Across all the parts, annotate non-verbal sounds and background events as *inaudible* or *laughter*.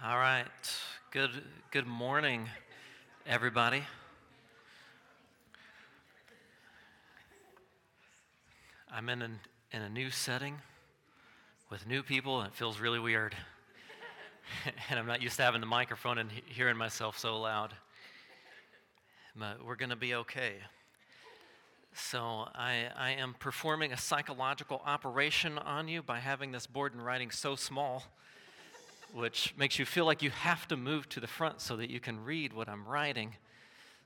All right. Good good morning, everybody. I'm in, an, in a new setting with new people, and it feels really weird. *laughs* and I'm not used to having the microphone and he- hearing myself so loud. But we're going to be okay. So, I, I am performing a psychological operation on you by having this board and writing so small which makes you feel like you have to move to the front so that you can read what I'm writing.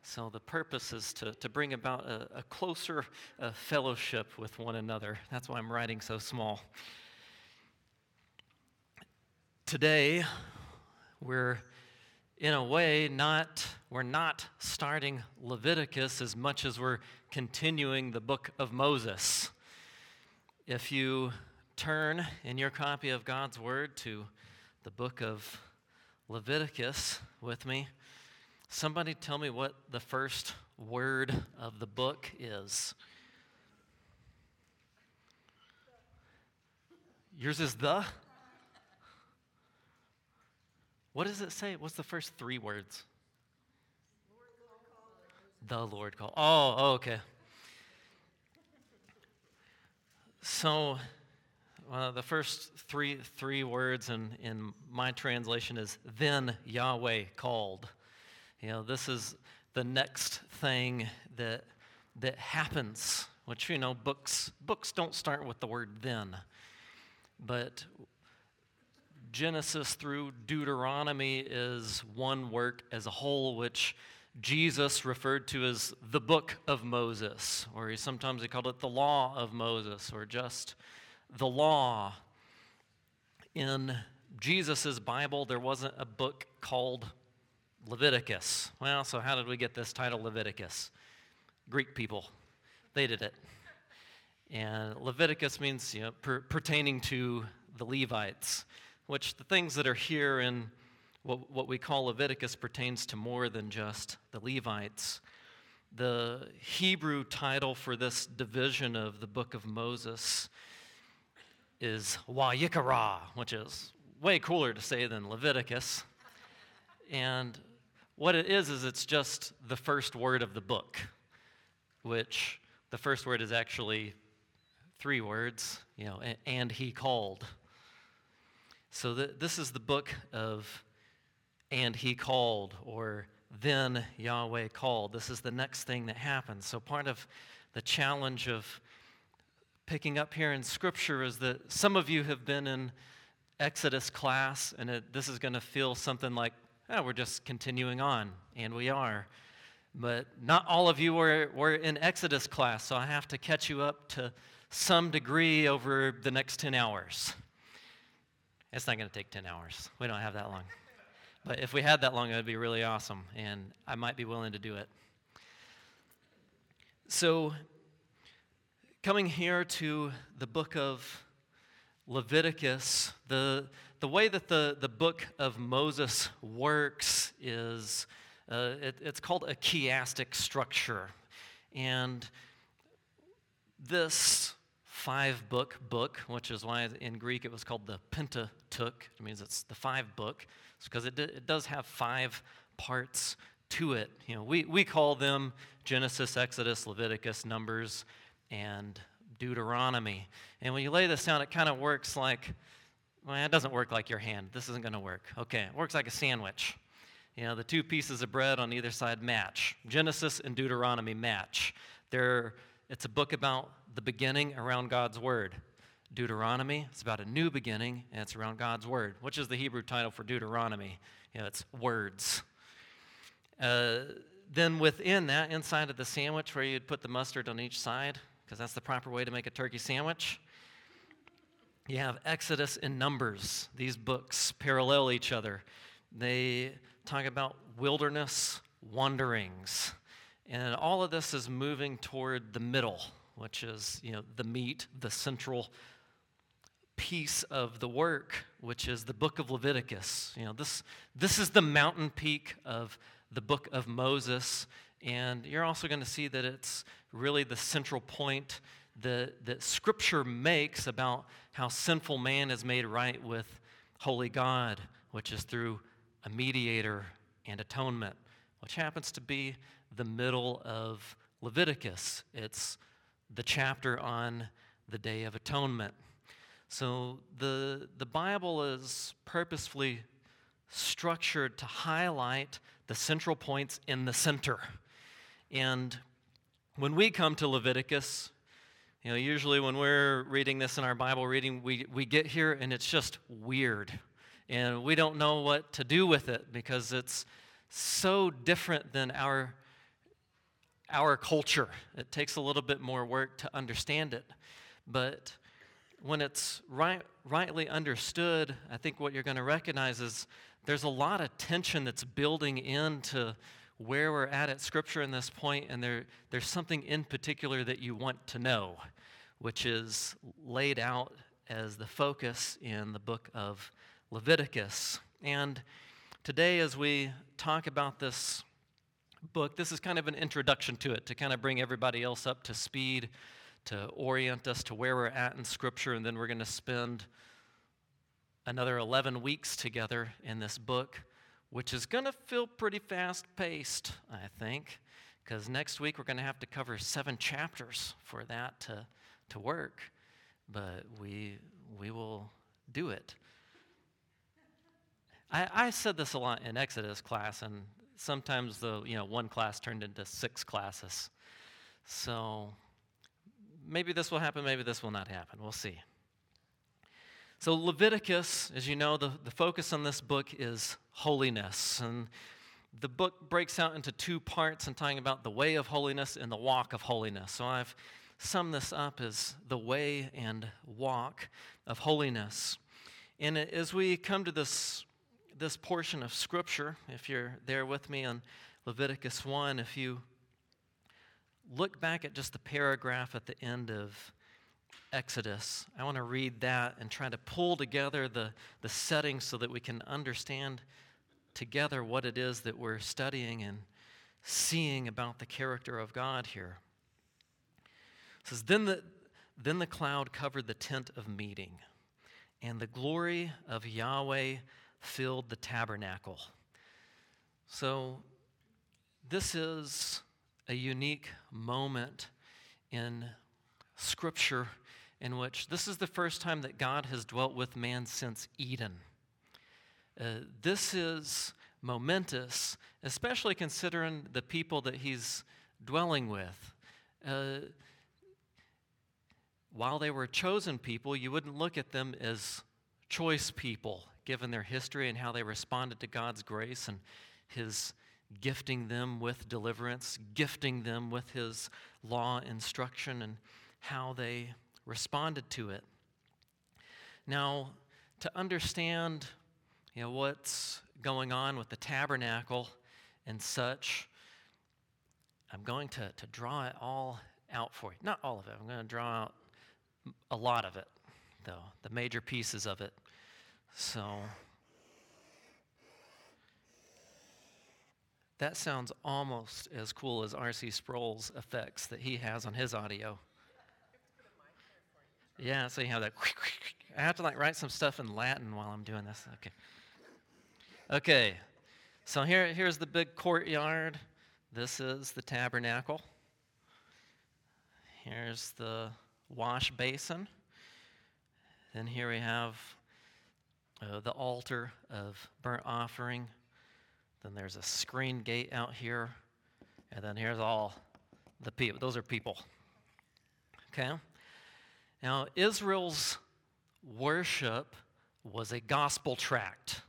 So the purpose is to, to bring about a, a closer uh, fellowship with one another. That's why I'm writing so small. Today, we're in a way not we're not starting Leviticus as much as we're continuing the book of Moses. If you turn in your copy of God's word to the book of Leviticus with me. Somebody tell me what the first word of the book is. Yours is the? What does it say? What's the first three words? The Lord called. Oh, okay. So, uh, the first three, three words in, in my translation is then Yahweh called. You know, this is the next thing that, that happens, which, you know, books, books don't start with the word then. But Genesis through Deuteronomy is one work as a whole, which Jesus referred to as the book of Moses, or he sometimes he called it the law of Moses, or just the law. In Jesus' Bible, there wasn't a book called Leviticus. Well, so how did we get this title, Leviticus? Greek people, they did it. And Leviticus means you know, per- pertaining to the Levites, which the things that are here in what, what we call Leviticus pertains to more than just the Levites. The Hebrew title for this division of the book of Moses is Wayikra, which is way cooler to say than Leviticus. And what it is, is it's just the first word of the book, which the first word is actually three words, you know, and he called. So this is the book of and he called, or then Yahweh called. This is the next thing that happens. So part of the challenge of picking up here in Scripture is that some of you have been in Exodus class, and it, this is going to feel something like, oh, we're just continuing on, and we are. But not all of you were, were in Exodus class, so I have to catch you up to some degree over the next 10 hours. It's not going to take 10 hours. We don't have that long. But if we had that long, it would be really awesome, and I might be willing to do it. So, coming here to the book of Leviticus, the, the way that the, the book of Moses works is uh, it, it's called a chiastic structure. And this five book book, which is why in Greek it was called the Pentateuch, it means it's the five book, it's because it, it does have five parts to it. You know, we, we call them Genesis, Exodus, Leviticus, Numbers, and Deuteronomy. And when you lay this down, it kind of works like, well, it doesn't work like your hand. This isn't going to work. Okay, it works like a sandwich. You know, the two pieces of bread on either side match. Genesis and Deuteronomy match. They're, it's a book about the beginning around God's Word. Deuteronomy, it's about a new beginning, and it's around God's Word. Which is the Hebrew title for Deuteronomy? You know, it's words. Uh, then within that, inside of the sandwich where you'd put the mustard on each side, because that's the proper way to make a turkey sandwich. You have Exodus and Numbers. These books parallel each other. They talk about wilderness wanderings. And all of this is moving toward the middle, which is, you know, the meat, the central piece of the work, which is the book of Leviticus. You know, this, this is the mountain peak of the book of Moses. And you're also going to see that it's really the central point that, that Scripture makes about how sinful man is made right with holy God, which is through a mediator and atonement, which happens to be the middle of Leviticus. It's the chapter on the Day of Atonement. So the, the Bible is purposefully structured to highlight the central points in the center. And when we come to Leviticus, you know, usually when we're reading this in our Bible reading, we, we get here and it's just weird. And we don't know what to do with it because it's so different than our, our culture. It takes a little bit more work to understand it. But when it's right, rightly understood, I think what you're going to recognize is there's a lot of tension that's building into where we're at at Scripture in this point, and there, there's something in particular that you want to know, which is laid out as the focus in the book of Leviticus. And today, as we talk about this book, this is kind of an introduction to it to kind of bring everybody else up to speed, to orient us to where we're at in Scripture, and then we're going to spend another 11 weeks together in this book, which is going to feel pretty fast paced, I think, because next week we're going to have to cover seven chapters for that to, to work. But we, we will do it. I, I said this a lot in Exodus class, and sometimes the you know one class turned into six classes. So maybe this will happen, maybe this will not happen. We'll see. So, Leviticus, as you know, the, the focus on this book is holiness. And the book breaks out into two parts and talking about the way of holiness and the walk of holiness. So, I've summed this up as the way and walk of holiness. And as we come to this, this portion of Scripture, if you're there with me on Leviticus 1, if you look back at just the paragraph at the end of Exodus. I want to read that and try to pull together the, the setting so that we can understand together what it is that we're studying and seeing about the character of God here. It says, Then the, then the cloud covered the tent of meeting, and the glory of Yahweh filled the tabernacle. So, this is a unique moment in Scripture in which this is the first time that God has dwelt with man since Eden. Uh, this is momentous, especially considering the people that he's dwelling with. Uh, while they were chosen people, you wouldn't look at them as choice people, given their history and how they responded to God's grace and his gifting them with deliverance, gifting them with his law instruction, and how they responded to it. Now, to understand you know, what's going on with the tabernacle and such, I'm going to, to draw it all out for you. Not all of it, I'm going to draw out a lot of it, though, the major pieces of it. So, that sounds almost as cool as R.C. Sproul's effects that he has on his audio. Yeah, so you have that. I have to like write some stuff in Latin while I'm doing this. Okay. Okay. So here, here's the big courtyard. This is the tabernacle. Here's the wash basin. Then here we have uh, the altar of burnt offering. Then there's a screen gate out here. And then here's all the people. Those are people. Okay? Now, Israel's worship was a gospel tract.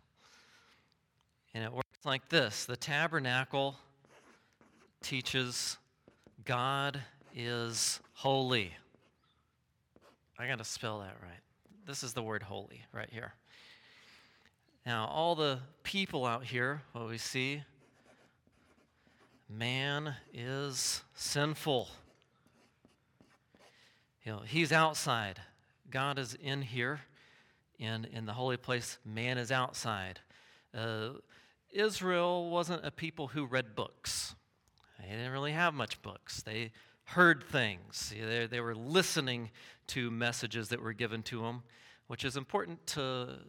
And it works like this the tabernacle teaches God is holy. I got to spell that right. This is the word holy right here. Now, all the people out here, what we see, man is sinful. You know, he's outside. God is in here, in, in the holy place. Man is outside. Uh, Israel wasn't a people who read books. They didn't really have much books. They heard things. They, they were listening to messages that were given to them, which is important to,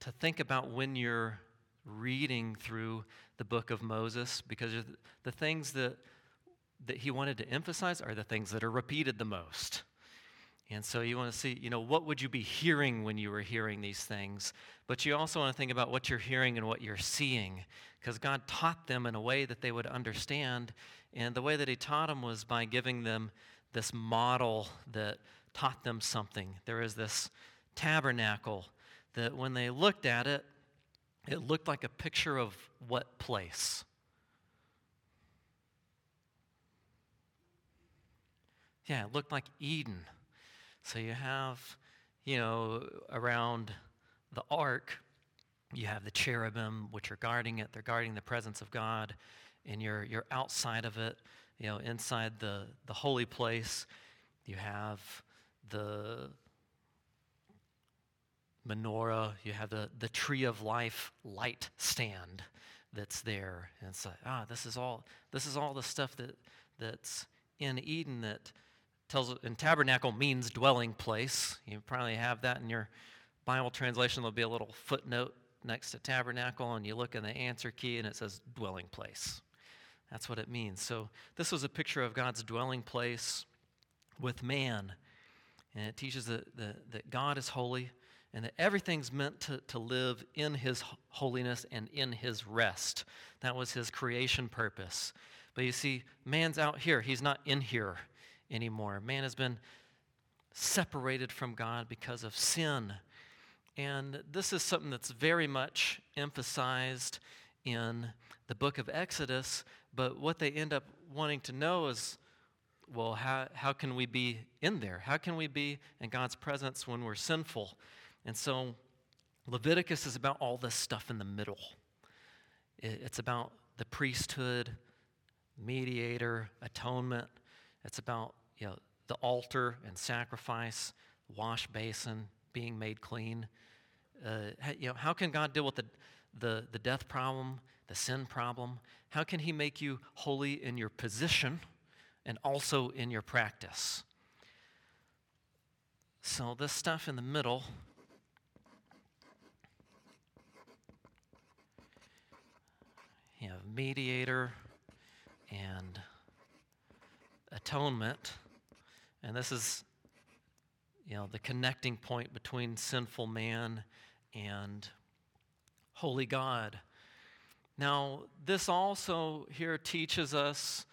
to think about when you're reading through the book of Moses because the things that, that he wanted to emphasize are the things that are repeated the most. And so you want to see, you know, what would you be hearing when you were hearing these things? But you also want to think about what you're hearing and what you're seeing because God taught them in a way that they would understand. And the way that He taught them was by giving them this model that taught them something. There is this tabernacle that when they looked at it, it looked like a picture of what place? Yeah, it looked like Eden. So you have, you know, around the ark, you have the cherubim, which are guarding it. They're guarding the presence of God. And you're, you're outside of it, you know, inside the, the holy place. You have the menorah, you have the, the tree of life light stand that's there. And it's like, ah, this is all this is all the stuff that that's in Eden that tells and tabernacle means dwelling place. You probably have that in your Bible translation. There'll be a little footnote next to tabernacle, and you look in the answer key and it says dwelling place. That's what it means. So this was a picture of God's dwelling place with man. And it teaches that, that, that God is holy, and that everything's meant to, to live in his holiness and in his rest. That was his creation purpose. But you see, man's out here, he's not in here anymore. Man has been separated from God because of sin. And this is something that's very much emphasized in the book of Exodus, but what they end up wanting to know is well, how, how can we be in there? How can we be in God's presence when we're sinful? And so Leviticus is about all this stuff in the middle. It's about the priesthood, mediator, atonement. It's about you know, the altar and sacrifice, wash basin, being made clean. Uh, you know, how can God deal with the, the, the death problem, the sin problem? How can He make you holy in your position and also in your practice? So, this stuff in the middle you have mediator and atonement. And this is, you know, the connecting point between sinful man and holy God. Now, this also here teaches us,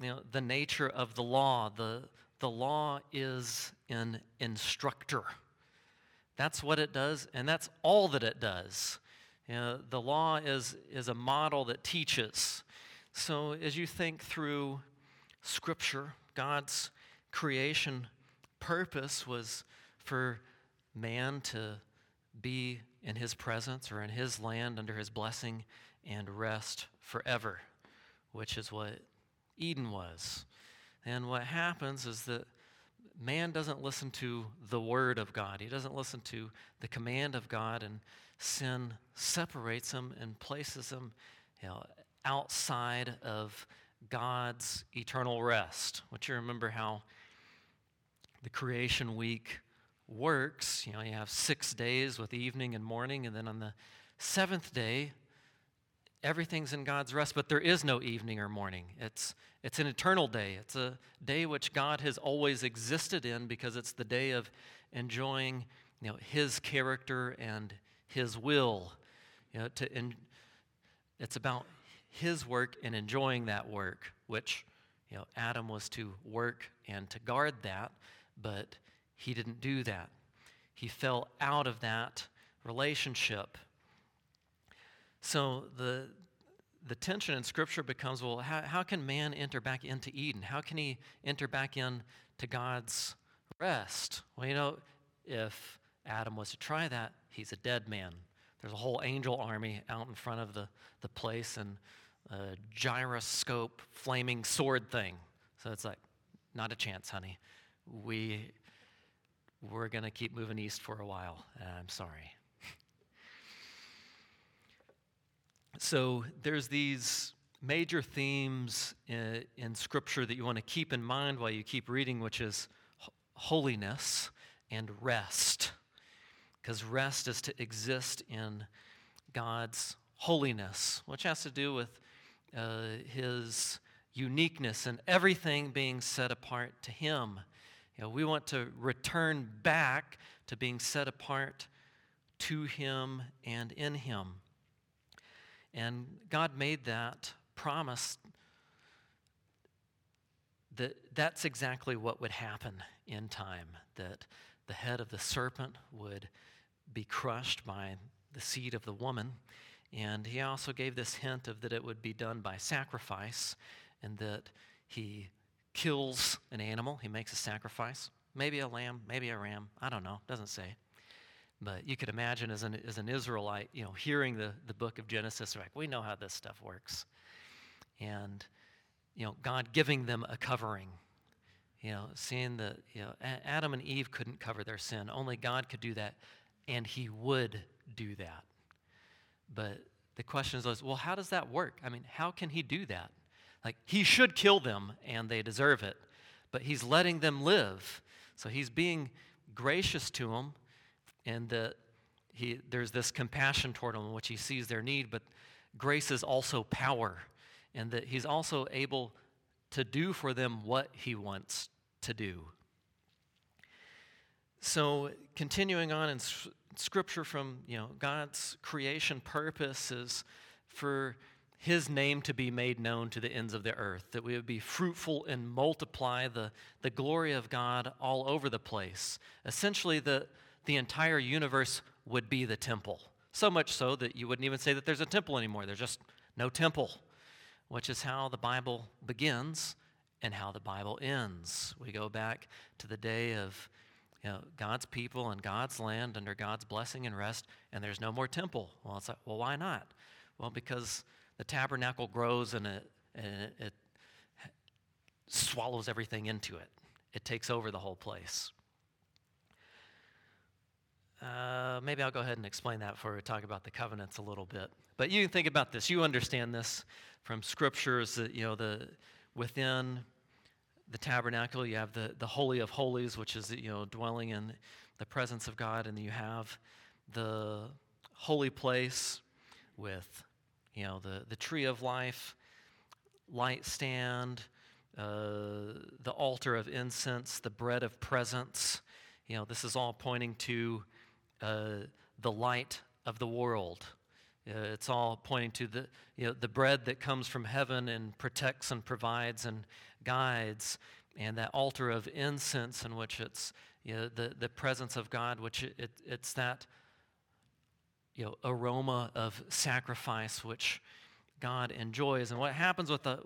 you know, the nature of the law. The, the law is an instructor. That's what it does, and that's all that it does. You know, the law is, is a model that teaches. So as you think through Scripture, God's creation purpose was for man to be in his presence or in his land under his blessing and rest forever, which is what Eden was. And what happens is that man doesn't listen to the word of God, he doesn't listen to the command of God, and sin separates them and places them you know, outside of God's eternal rest. Which you remember how the creation week works. You know, you have six days with evening and morning, and then on the seventh day, everything's in God's rest, but there is no evening or morning. It's, it's an eternal day. It's a day which God has always existed in because it's the day of enjoying you know, His character and his will. You know, to in, it's about His work and enjoying that work, which you know, Adam was to work and to guard that, but he didn't do that. He fell out of that relationship. So the, the tension in Scripture becomes well, how, how can man enter back into Eden? How can he enter back into God's rest? Well, you know, if Adam was to try that, he's a dead man. There's a whole angel army out in front of the, the place and a gyroscope flaming sword thing. So it's like, not a chance, honey. We, we're going to keep moving east for a while. I'm sorry. *laughs* so there's these major themes in, in, Scripture that you want to keep in mind while you keep reading, which is holiness and rest. Because rest is to exist in God's holiness, which has to do with uh, His uniqueness and everything being set apart to Him. You know, we want to return back to being set apart to Him and in Him. And God made that promise that that's exactly what would happen in time, that the head of the serpent would be crushed by the seed of the woman. And he also gave this hint of that it would be done by sacrifice and that he kills an animal, he makes a sacrifice, maybe a lamb, maybe a ram, I don't know, doesn't say. But you could imagine as an, as an Israelite, you know, hearing the, the book of Genesis, like, we know how this stuff works. And, you know, God giving them a covering. You know, seeing that, you know, Adam and Eve couldn't cover their sin. Only God could do that, and he would do that. But the question is, well, how does that work? I mean, how can he do that? Like, he should kill them, and they deserve it, but he's letting them live. So he's being gracious to them and that he, there's this compassion toward them in which he sees their need, but grace is also power, and that he's also able to do for them what he wants to do. So, continuing on in scripture from you know God's creation purpose is for his name to be made known to the ends of the earth, that we would be fruitful and multiply the, the glory of God all over the place. Essentially, the, the entire universe would be the temple. So much so that you wouldn't even say that there's a temple anymore. There's just no temple, which is how the Bible begins and how the Bible ends. We go back to the day of you know, God's people and God's land under God's blessing and rest, and there's no more temple. Well, it's like, well, why not? Well, because the tabernacle grows and it, and it, it swallows everything into it. It takes over the whole place. Uh, maybe I'll go ahead and explain that before we talk about the covenants a little bit. But you think about this. You understand this from scriptures that, you know, the, within the tabernacle, you have the, the Holy of Holies, which is, you know, dwelling in the presence of God, and you have the holy place with, you know, the, the tree of life, light stand, uh, the altar of incense, the bread of presence. You know, this is all pointing to uh, the light of the world. Uh, it's all pointing to the, you know, the bread that comes from heaven and protects and provides and guides, and that altar of incense in which it's you know, the, the presence of God, which it, it, it's that you know, aroma of sacrifice which God enjoys. And what happens with, the,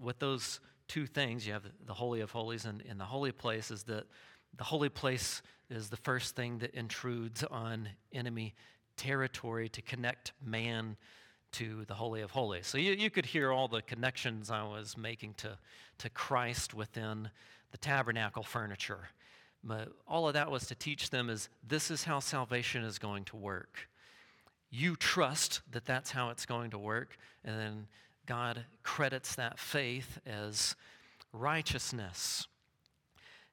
with those two things, you have the Holy of Holies and, and the holy place, is that the holy place is the first thing that intrudes on enemy territory to connect man to the Holy of Holies. So you, you could hear all the connections I was making to, to Christ within the tabernacle furniture. But all of that was to teach them is this is how salvation is going to work. You trust that that's how it's going to work, and then God credits that faith as righteousness.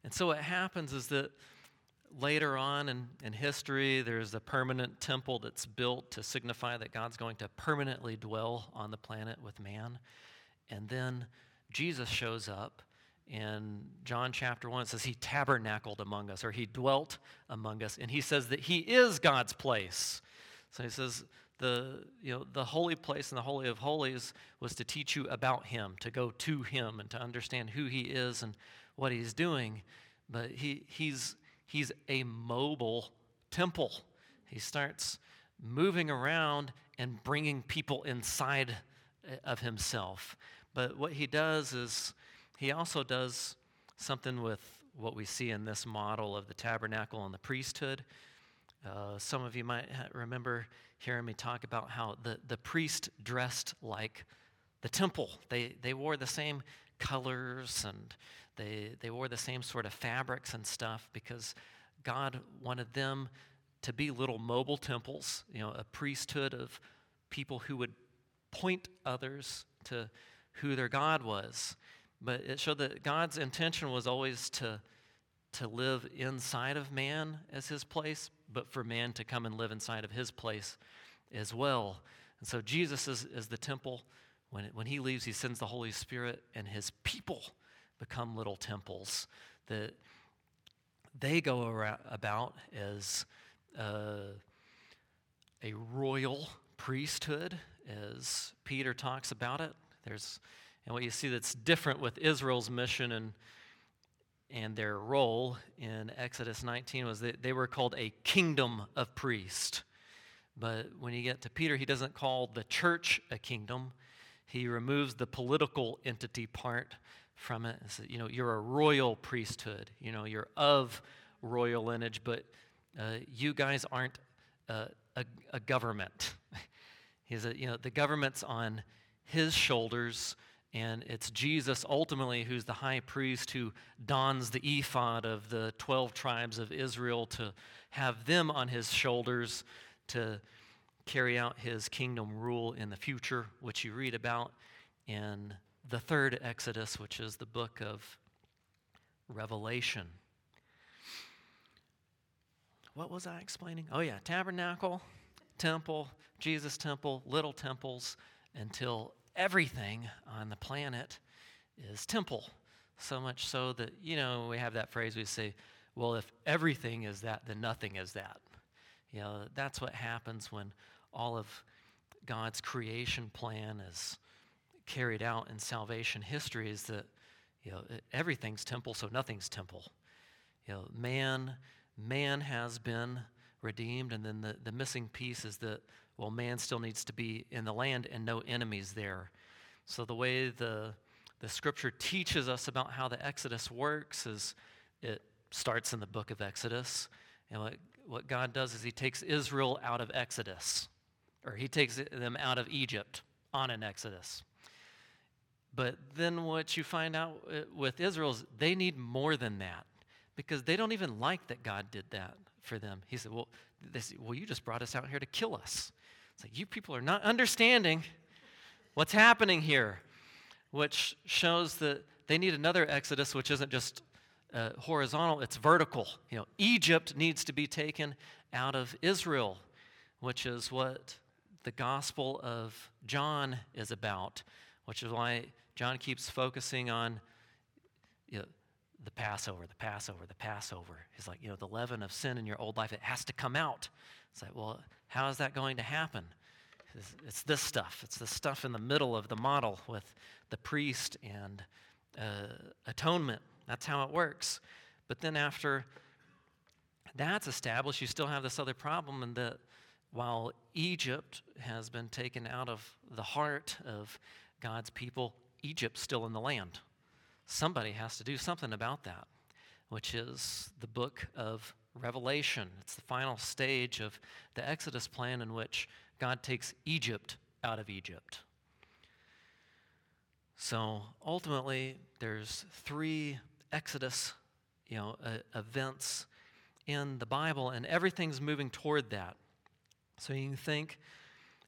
And so what happens is that later on in, in history, there's a permanent temple that's built to signify that God's going to permanently dwell on the planet with man. And then Jesus shows up in John chapter 1. It says he tabernacled among us, or he dwelt among us. And he says that he is God's place. So he says, the, you know, the holy place and the Holy of Holies was to teach you about him, to go to him, and to understand who he is and what he's doing. But he, he's he's a mobile temple. He starts moving around and bringing people inside eh, of himself. But what he does is he also does something with what we see in this model of the tabernacle and the priesthood. Uh, some of you might remember hearing me talk about how the, the priest dressed like the temple. They, they wore the same colors and they, they wore the same sort of fabrics and stuff because God wanted them to be little mobile temples, you know, a priesthood of people who would point others to who their God was. But it showed that God's intention was always to to live inside of man as his place, but for man to come and live inside of his place as well. And so Jesus is, is the temple. When, it, when he leaves, he sends the Holy Spirit, and his people become little temples that they go around, about as uh, a royal priesthood, as Peter talks about it. There's, and what you see that's different with Israel's mission and and their role in Exodus 19 was that they were called a kingdom of priests. But when you get to Peter, he doesn't call the church a kingdom. He removes the political entity part from it. You know, you're a royal priesthood. You know, you're of royal lineage, but uh, you guys aren't uh, a, a government. *laughs* He's a, you know, the government's on his shoulders and it's Jesus ultimately who's the high priest who dons the ephod of the 12 tribes of Israel to have them on his shoulders to carry out his kingdom rule in the future, which you read about in the third Exodus, which is the book of Revelation. What was I explaining? Oh, yeah, tabernacle, temple, Jesus temple, little temples, until everything on the planet is temple. So much so that, you know, we have that phrase we say, well, if everything is that, then nothing is that. You know, that's what happens when all of God's creation plan is carried out in salvation history is that, you know, everything's temple, so nothing's temple. You know, man, man has been redeemed, and then the, the missing piece is that well, man still needs to be in the land and no enemies there. So, the way the, the scripture teaches us about how the Exodus works is it starts in the book of Exodus. And what, what God does is He takes Israel out of Exodus, or He takes them out of Egypt on an Exodus. But then what you find out uh, with Israel is they need more than that because they don't even like that God did that for them. He said, Well, well you just brought us out here to kill us. It's like, you people are not understanding what's happening here, which shows that they need another Exodus, which isn't just uh, horizontal, it's vertical. You know, Egypt needs to be taken out of Israel, which is what the Gospel of John is about, which is why John keeps focusing on you know, the Passover, the Passover, the Passover. He's like, you know, the leaven of sin in your old life, it has to come out. It's like, well, how is that going to happen? It's, it's this stuff. It's the stuff in the middle of the model with the priest and uh, atonement. That's how it works. But then after that's established, you still have this other problem in that while Egypt has been taken out of the heart of God's people, Egypt's still in the land. Somebody has to do something about that, which is the book of Revelation. It's the final stage of the Exodus plan in which God takes Egypt out of Egypt. So ultimately, there's three Exodus, you know, uh, events in the Bible, and everything's moving toward that. So you can think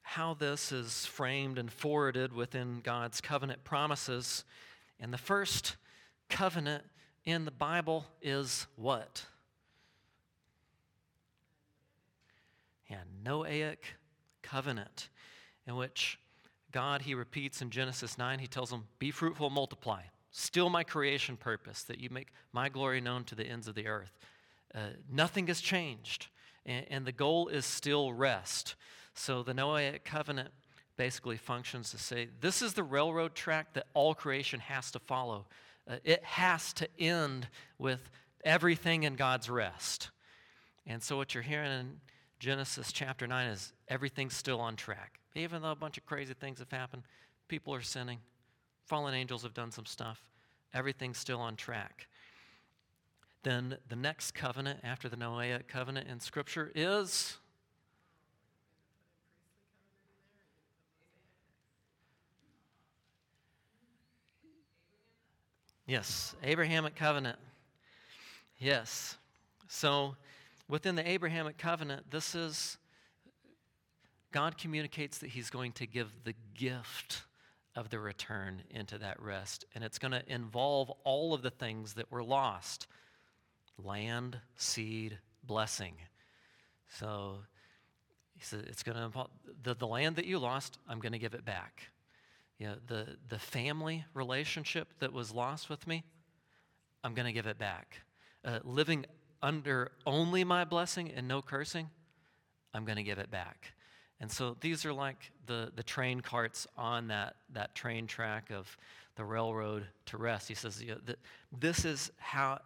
how this is framed and forwarded within God's covenant promises. And the first covenant in the Bible is what? Yeah, Noahic covenant, in which God, he repeats in Genesis 9, he tells them, Be fruitful, multiply. Still my creation purpose, that you make my glory known to the ends of the earth. Uh, nothing has changed, and, and the goal is still rest. So the Noahic covenant basically functions to say this is the railroad track that all creation has to follow. Uh, it has to end with everything in God's rest. And so, what you're hearing in Genesis chapter 9 is everything's still on track. Even though a bunch of crazy things have happened, people are sinning, fallen angels have done some stuff, everything's still on track. Then the next covenant after the Noahic covenant in Scripture is Yes, Abrahamic covenant. Yes. So within the Abrahamic covenant, this is God communicates that He's going to give the gift of the return into that rest. And it's going to involve all of the things that were lost land, seed, blessing. So he said, it's going to, the, the land that you lost, I'm going to give it back. You know, the, the family relationship that was lost with me, I'm going to give it back. Uh, living under only my blessing and no cursing, I'm going to give it back. And so these are like the, the train carts on that, that train track of the railroad to rest. He says, you know, This is how,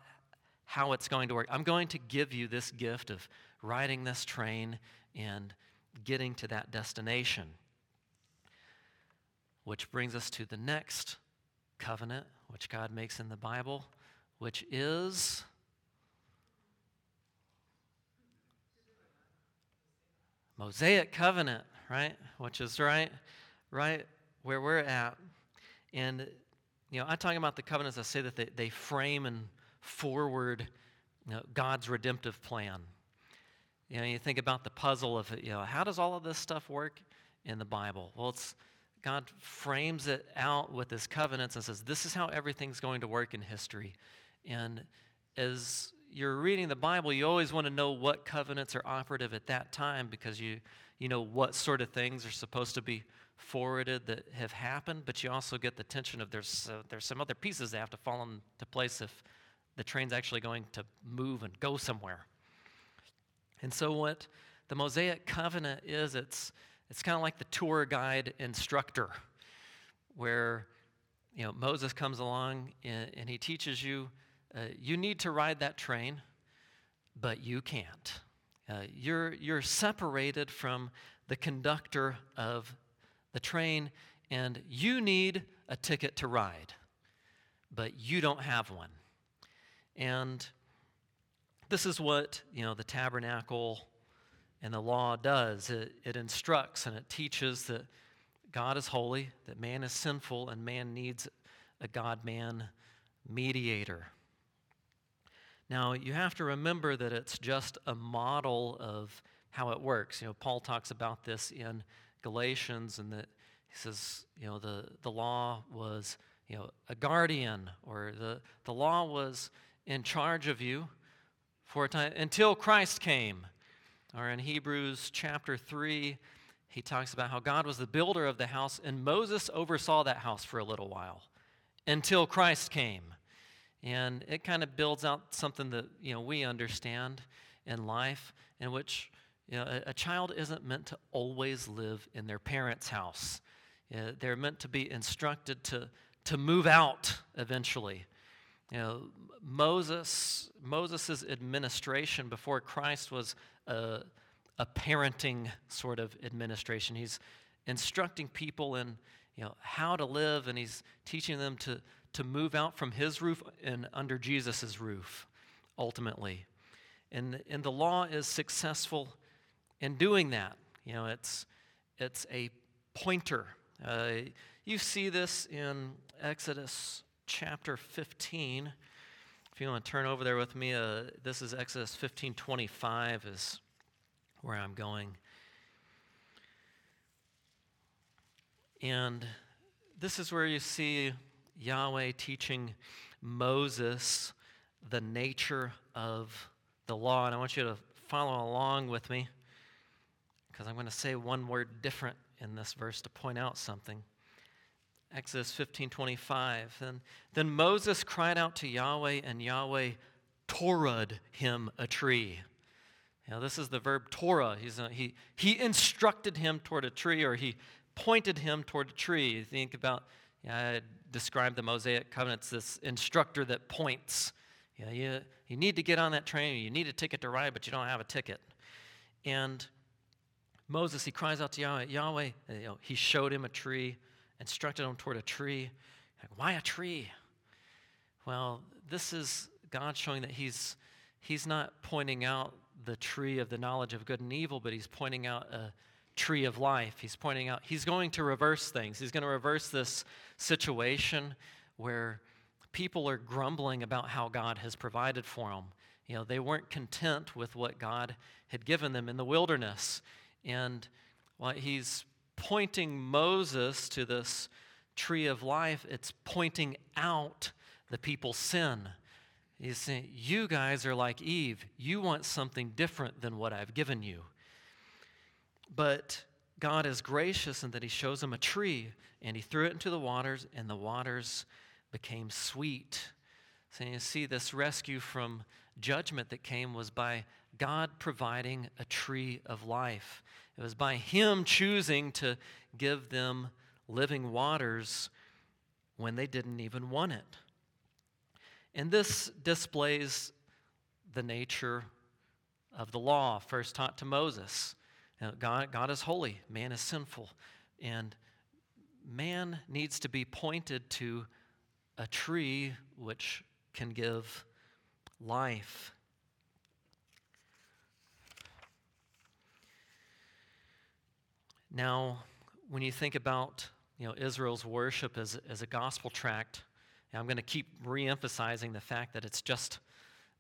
how it's going to work. I'm going to give you this gift of riding this train and getting to that destination. Which brings us to the next covenant, which God makes in the Bible, which is Mosaic covenant, right? Which is right, right where we're at. And, you know, I talk about the covenants, I say that they, they frame and forward you know, God's redemptive plan. You know, you think about the puzzle of, you know, how does all of this stuff work in the Bible? Well, it's God frames it out with his covenants and says, this is how everything's going to work in history. And as you're reading the Bible, you always want to know what covenants are operative at that time because you, you know what sort of things are supposed to be forwarded that have happened, but you also get the tension of there's, uh, there's some other pieces that have to fall into place if the train's actually going to move and go somewhere. And so, what the Mosaic covenant is, it's, it's kind of like the tour guide instructor, where you know, Moses comes along and, and he teaches you uh, you need to ride that train, but you can't. Uh, you're, you're separated from the conductor of the train, and you need a ticket to ride, but you don't have one. And this is what you know the tabernacle and the law does. It, it instructs and it teaches that God is holy, that man is sinful, and man needs a God man mediator. Now, you have to remember that it's just a model of how it works. You know, Paul talks about this in Galatians, and that he says, you know, the, the law was, you know, a guardian, or the, the law was in charge of you for a time until Christ came. Or in Hebrews chapter 3, he talks about how God was the builder of the house, and Moses oversaw that house for a little while until Christ came. And it kind of builds out something that you know we understand in life, in which you know, a, a child isn't meant to always live in their parents' house. Uh, they're meant to be instructed to, to move out eventually. You know, Moses, Moses' administration before Christ was a, a parenting sort of administration. He's instructing people in you know, how to live, and he's teaching them to, to move out from his roof and under Jesus' roof, ultimately. And, and the law is successful in doing that. You know, it's, it's a pointer. Uh, you see this in Exodus chapter 15. If you want to turn over there with me, uh, this is Exodus 15 25 is where I'm going. And this is where you see Yahweh teaching Moses the nature of the law. And I want you to follow along with me because I'm going to say one word different in this verse to point out something. Exodus 15 25. And then Moses cried out to Yahweh, and Yahweh torah'd him a tree. Now, this is the verb Torah. He's a, he, he instructed him toward a tree, or he pointed him toward a tree. Think about I described the Mosaic covenant as this instructor that points. Know, you, you need to get on that train, you need a ticket to ride, but you don't have a ticket. And Moses, he cries out to Yahweh, Yahweh, you know, he showed him a tree, instructed him toward a tree. Like, why a tree? Well, this is God showing that he's, he's not pointing out the tree of the knowledge of good and evil, but he's pointing out a tree of life. He's pointing out, he's going to reverse things. He's going to reverse this situation where people are grumbling about how God has provided for them. You know, they weren't content with what God had given them in the wilderness. And while he's pointing Moses to this tree of life, it's pointing out the people's sin. He's saying, You guys are like Eve. You want something different than what I've given you. But God is gracious in that He shows him a tree and He threw it into the waters, and the waters became sweet. So you see, this rescue from judgment that came was by God providing a tree of life. It was by Him choosing to give them living waters when they didn't even want it. And this displays the nature of the law first taught to Moses. God, God is holy, man is sinful, and man needs to be pointed to a tree which can give life. Now, when you think about you know, Israel's worship as, as a gospel tract, I'm going to keep re-emphasizing the fact that it's just,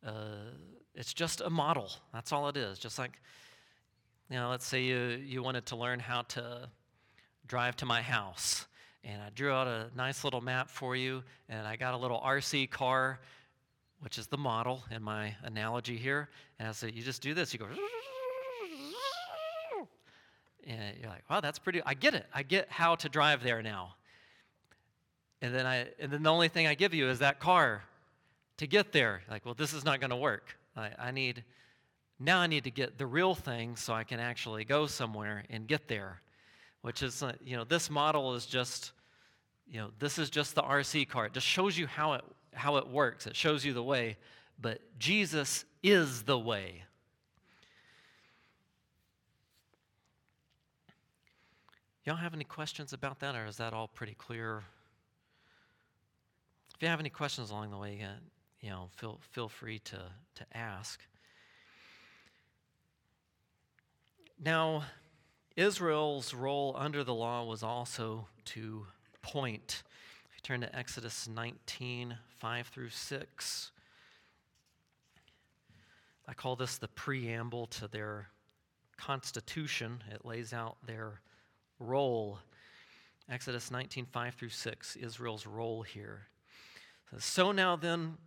uh, it's just a model. That's all it is. Just like, you know, let's say you, you wanted to learn how to drive to my house. And I drew out a nice little map for you, and I got a little RC car, which is the model in my analogy here. And I said, you just do this. You go, and you're like, wow, that's pretty. I get it. I get how to drive there now. And then I, and then the only thing I give you is that car to get there. Like, well, this is not going to work. I, I need, now I need to get the real thing so I can actually go somewhere and get there which is, uh, you know, this model is just, you know, this is just the RC car. It just shows you how it, how it works, it shows you the way, but Jesus is the way. Y'all have any questions about that, or is that all pretty clear? If you have any questions along the way, uh, you know, feel, feel free to, to ask. Now, Israel's role under the law was also to point. If you turn to Exodus 19, 5 through 6, I call this the preamble to their constitution. It lays out their role. Exodus 19, 5 through 6, Israel's role here. So now then,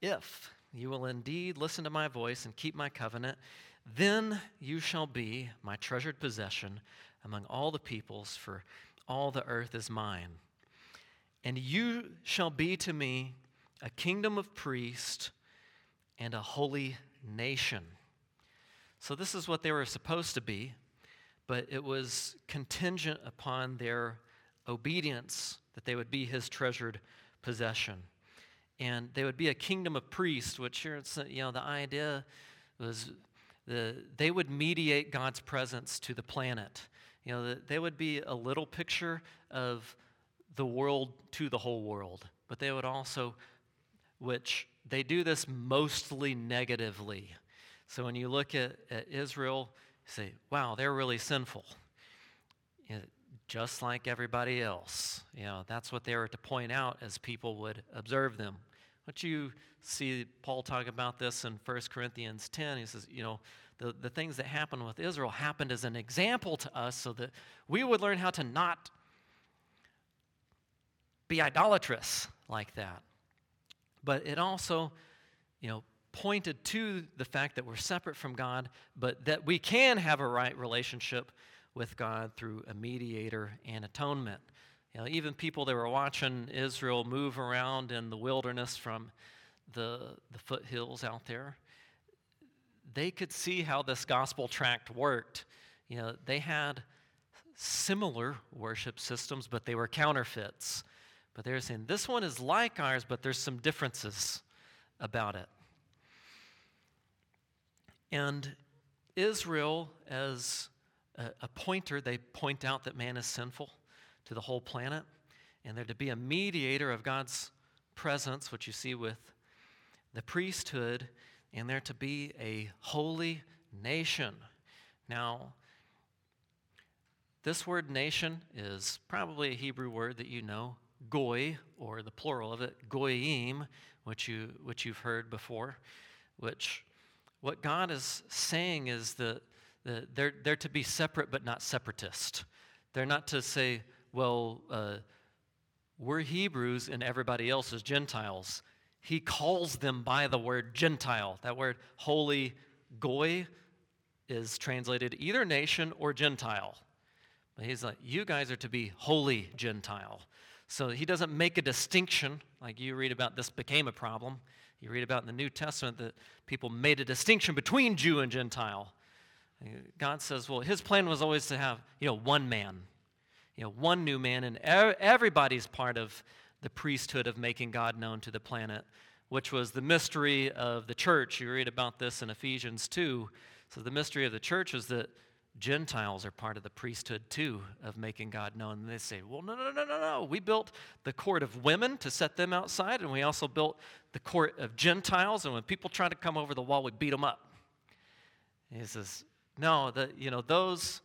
if you will indeed listen to my voice and keep my covenant, then you shall be my treasured possession among all the peoples, for all the earth is mine. And you shall be to me a kingdom of priests and a holy nation. So, this is what they were supposed to be, but it was contingent upon their obedience that they would be his treasured possession. And they would be a kingdom of priests, which here, it's, you know, the idea was the, they would mediate God's presence to the planet. You know, the, they would be a little picture of the world to the whole world, but they would also, which they do this mostly negatively. So when you look at, at Israel, say, wow, they're really sinful. You know, just like everybody else. You know, that's what they were to point out as people would observe them. But you see Paul talk about this in 1 Corinthians 10. He says, you know, the, the things that happened with Israel happened as an example to us so that we would learn how to not be idolatrous like that. But it also, you know, pointed to the fact that we're separate from God, but that we can have a right relationship with God through a mediator and atonement. You know, even people that were watching Israel move around in the wilderness from the, the foothills out there, they could see how this gospel tract worked. You know, they had similar worship systems, but they were counterfeits. But they're saying this one is like ours, but there's some differences about it. And Israel, as a, a pointer, they point out that man is sinful to the whole planet, and they're to be a mediator of God's presence, which you see with the priesthood, and they're to be a holy nation. Now, this word nation is probably a Hebrew word that you know, goy, or the plural of it, goyim, which, you, which you've heard before, which what God is saying is that the, they're, they're to be separate but not separatist. They're not to say, well, uh, we're Hebrews and everybody else is Gentiles. he calls them by the word Gentile. That word holy goy is translated either nation or Gentile. But he's like, you guys are to be holy Gentile. So he doesn't make a distinction like you read about this became a problem. You read about in the New Testament that people made a distinction between Jew and Gentile. God says, well, his plan was always to have, you know, one man, you know, one new man, and everybody's part of the priesthood of making God known to the planet, which was the mystery of the church. You read about this in Ephesians 2. So the mystery of the church is that Gentiles are part of the priesthood too of making God known. And they say, well, no, no, no, no, no. We built the court of women to set them outside, and we also built the court of Gentiles. And when people try to come over the wall, we beat them up. And he says, no, the, you know, those,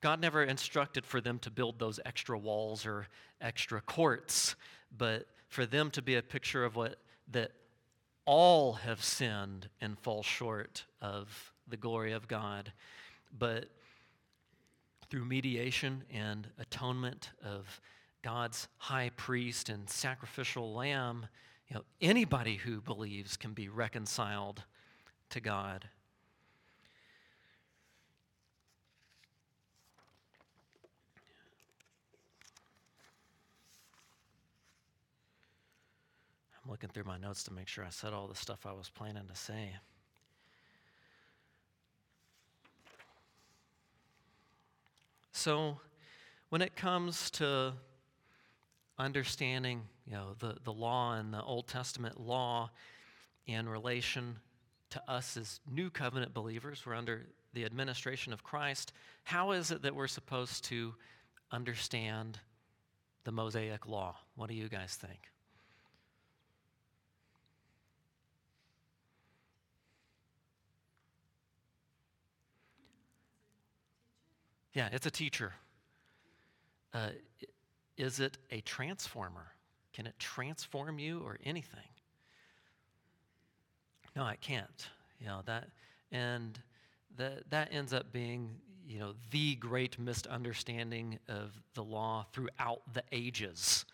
God never instructed for them to build those extra walls or extra courts, but for them to be a picture of what that all have sinned and fall short of the glory of God. But through mediation and atonement of God's high priest and sacrificial lamb, you know, anybody who believes can be reconciled to God. I'm looking through my notes to make sure I said all the stuff I was planning to say. So, when it comes to understanding, you know, the, the law and the Old Testament law in relation to us as new covenant believers, we're under the administration of Christ. How is it that we're supposed to understand the Mosaic law? What do you guys think? Yeah, it's a teacher. Uh, is it a transformer? Can it transform you or anything? No, it can't. You know that, and that that ends up being you know the great misunderstanding of the law throughout the ages.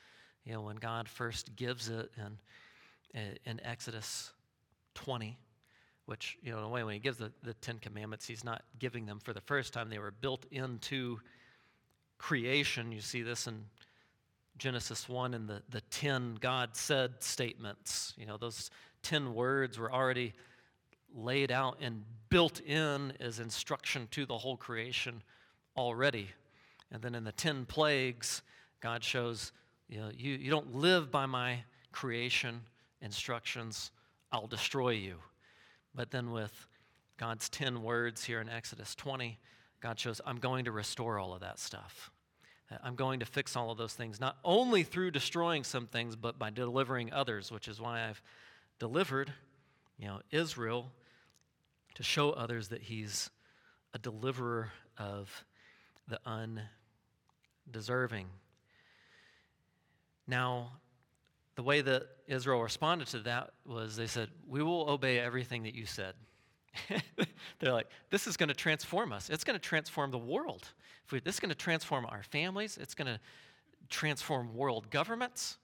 You know when God first gives it in in Exodus 20, which, you know, in a way, when he gives the, the Ten Commandments, he's not giving them for the first time. They were built into creation. You see this in Genesis 1 in the, the 10 God said statements. You know, those 10 words were already laid out and built in as instruction to the whole creation already. And then in the 10 plagues, God shows, you know, you, you don't live by my creation instructions, I'll destroy you. But then with God's 10 words here in Exodus 20, God shows, I'm going to restore all of that stuff. I'm going to fix all of those things, not only through destroying some things, but by delivering others, which is why I've delivered, you know, Israel to show others that he's a deliverer of the undeserving. Now, the way that Israel responded to that was they said, We will obey everything that you said. *laughs* They're like, This is going to transform us. It's going to transform the world. We, this is going to transform our families. It's going to transform world governments.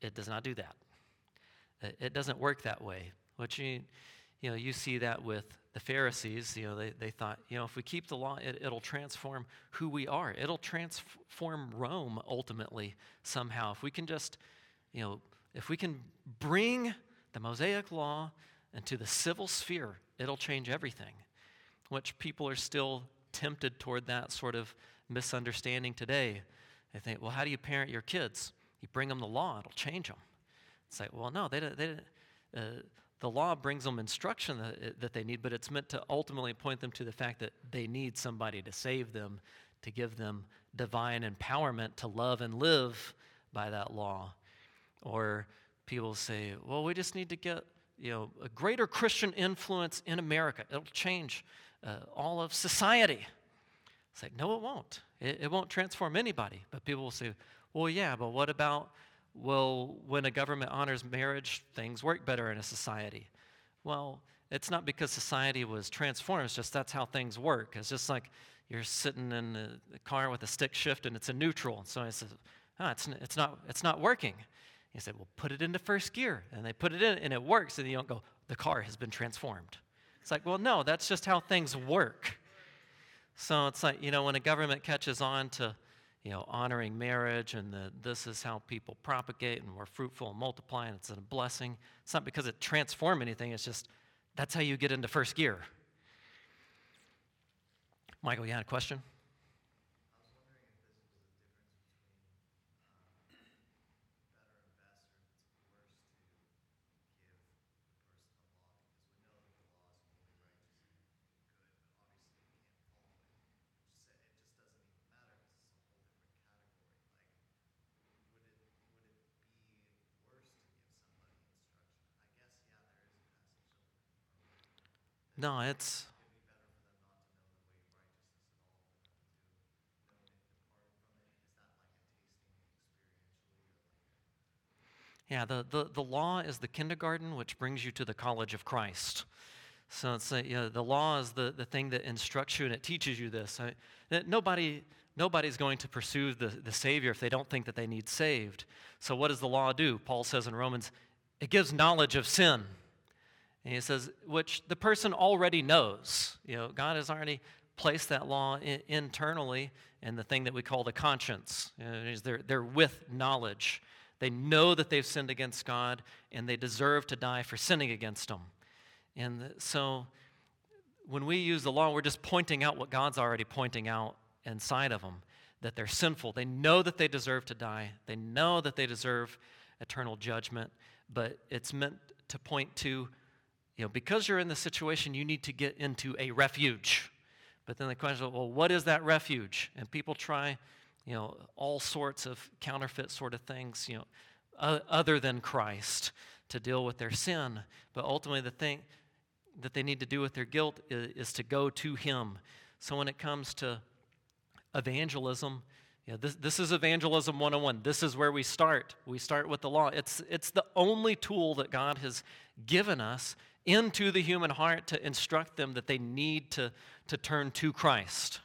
It does not do that. It doesn't work that way. What you, you know, you see that with the Pharisees. You know, they, they thought, you know, if we keep the law, it, it'll transform who we are. It'll transform Rome ultimately somehow. If we can just you know, if we can bring the Mosaic law into the civil sphere, it'll change everything. Which people are still tempted toward that sort of misunderstanding today. They think, well, how do you parent your kids? You bring them the law, it'll change them. It's like, well, no, they, they, uh, the law brings them instruction that, that they need, but it's meant to ultimately point them to the fact that they need somebody to save them, to give them divine empowerment to love and live by that law. Or people say, well, we just need to get you know, a greater Christian influence in America. It'll change uh, all of society. It's like, no, it won't. It, it won't transform anybody. But people will say, well, yeah, but what about, well, when a government honors marriage, things work better in a society? Well, it's not because society was transformed, it's just that's how things work. It's just like you're sitting in a car with a stick shift and it's a neutral. So I said, oh, it's, it's, not, it's not working. You said, well, put it into first gear. And they put it in and it works. And you don't go, the car has been transformed. It's like, well, no, that's just how things work. So it's like, you know, when a government catches on to, you know, honoring marriage and the, this is how people propagate and we're fruitful and multiply and it's a blessing. It's not because it transformed anything, it's just that's how you get into first gear. Michael, you had a question? No, it's. Yeah, the, the, the law is the kindergarten which brings you to the college of Christ. So it's a, you know, the law is the, the thing that instructs you and it teaches you this. I, nobody, nobody's going to pursue the, the Savior if they don't think that they need saved. So what does the law do? Paul says in Romans, it gives knowledge of sin. And he says, which the person already knows. You know, God has already placed that law in, internally in the thing that we call the conscience. You know, they're, they're with knowledge. They know that they've sinned against God and they deserve to die for sinning against Him. And so when we use the law, we're just pointing out what God's already pointing out inside of them that they're sinful. They know that they deserve to die, they know that they deserve eternal judgment, but it's meant to point to you know, because you're in the situation, you need to get into a refuge. But then the question is, well, what is that refuge? And people try, you know, all sorts of counterfeit sort of things, you know, other than Christ to deal with their sin. But ultimately, the thing that they need to do with their guilt is, is to go to Him. So when it comes to evangelism, know, this, this is evangelism 101. This is where we start. We start with the law. It's, it's the only tool that God has given us into the human heart to instruct them that they need to, to turn to Christ.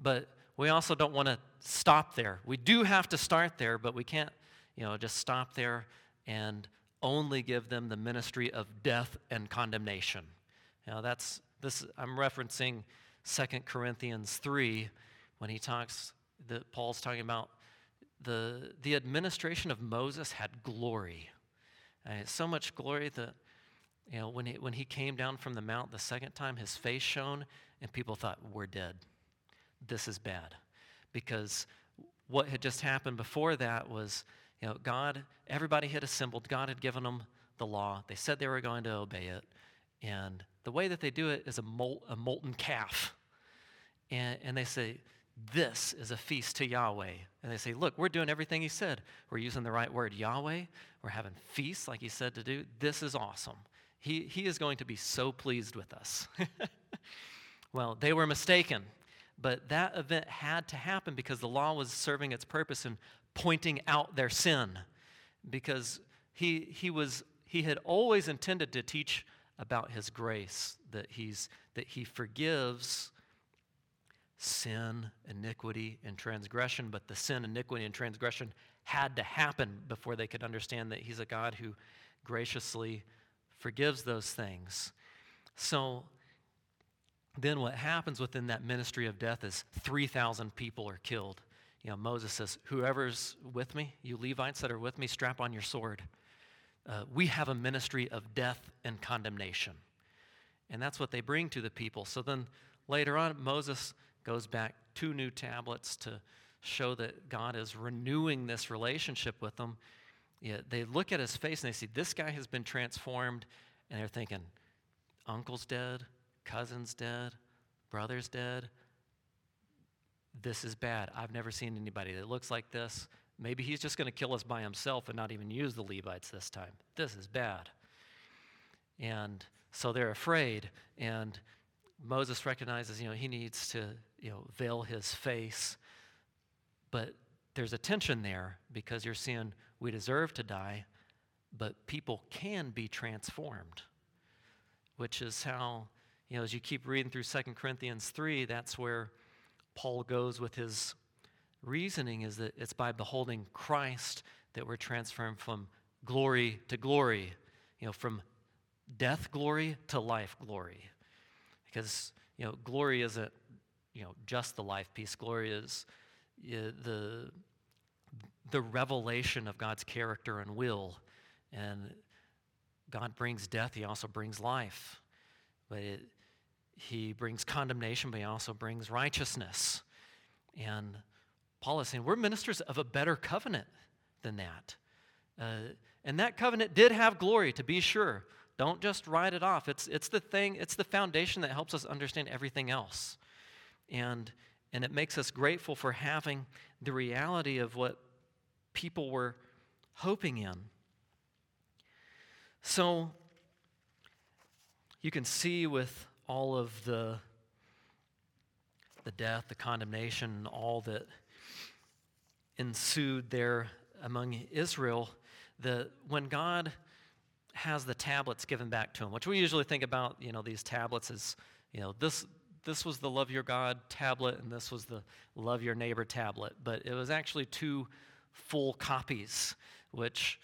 But we also don't want to stop there. We do have to start there, but we can't, you know, just stop there and only give them the ministry of death and condemnation. Know, that's this I'm referencing 2 Corinthians 3 when he talks that Paul's talking about the the administration of Moses had glory. And so much glory that you know, when he, when he came down from the mount the second time, his face shone, and people thought, We're dead. This is bad. Because what had just happened before that was, you know, God, everybody had assembled. God had given them the law. They said they were going to obey it. And the way that they do it is a, mol- a molten calf. And, and they say, This is a feast to Yahweh. And they say, Look, we're doing everything He said. We're using the right word, Yahweh. We're having feasts like He said to do. This is awesome. He, he is going to be so pleased with us. *laughs* well, they were mistaken, but that event had to happen because the law was serving its purpose in pointing out their sin. Because he, he, was, he had always intended to teach about his grace, that, he's, that he forgives sin, iniquity, and transgression, but the sin, iniquity, and transgression had to happen before they could understand that he's a God who graciously forgives those things. So then what happens within that ministry of death is 3,000 people are killed. You know, Moses says, Whoever's with me, you Levites that are with me, strap on your sword. Uh, we have a ministry of death and condemnation. And that's what they bring to the people. So then later on, Moses goes back two new tablets to show that God is renewing this relationship with them yeah, they look at his face and they see this guy has been transformed, and they're thinking, uncle's dead, cousin's dead, brother's dead. This is bad. I've never seen anybody that looks like this. Maybe he's just going to kill us by himself and not even use the Levites this time. This is bad. And so they're afraid. And Moses recognizes, you know, he needs to, you know, veil his face. But there's a tension there because you're seeing we deserve to die, but people can be transformed, which is how, you know, as you keep reading through 2 Corinthians 3, that's where Paul goes with his reasoning is that it's by beholding Christ that we're transformed from glory to glory, you know, from death glory to life glory. Because, you know, glory isn't, you know, just the life piece. Glory is the, the revelation of God's character and will. And God brings death, He also brings life. But it, He brings condemnation, but He also brings righteousness. And Paul is saying we're ministers of a better covenant than that. Uh, and that covenant did have glory, to be sure. Don't just write it off. It's, it's the thing, it's the foundation that helps us understand everything else. And, and it makes us grateful for having the reality of what people were hoping in. So you can see with all of the, the death, the condemnation, all that ensued there among Israel, that when God has the tablets given back to him, which we usually think about, you know, these tablets as, you know, this this was the love your God tablet and this was the love your neighbor tablet, but it was actually two full copies, which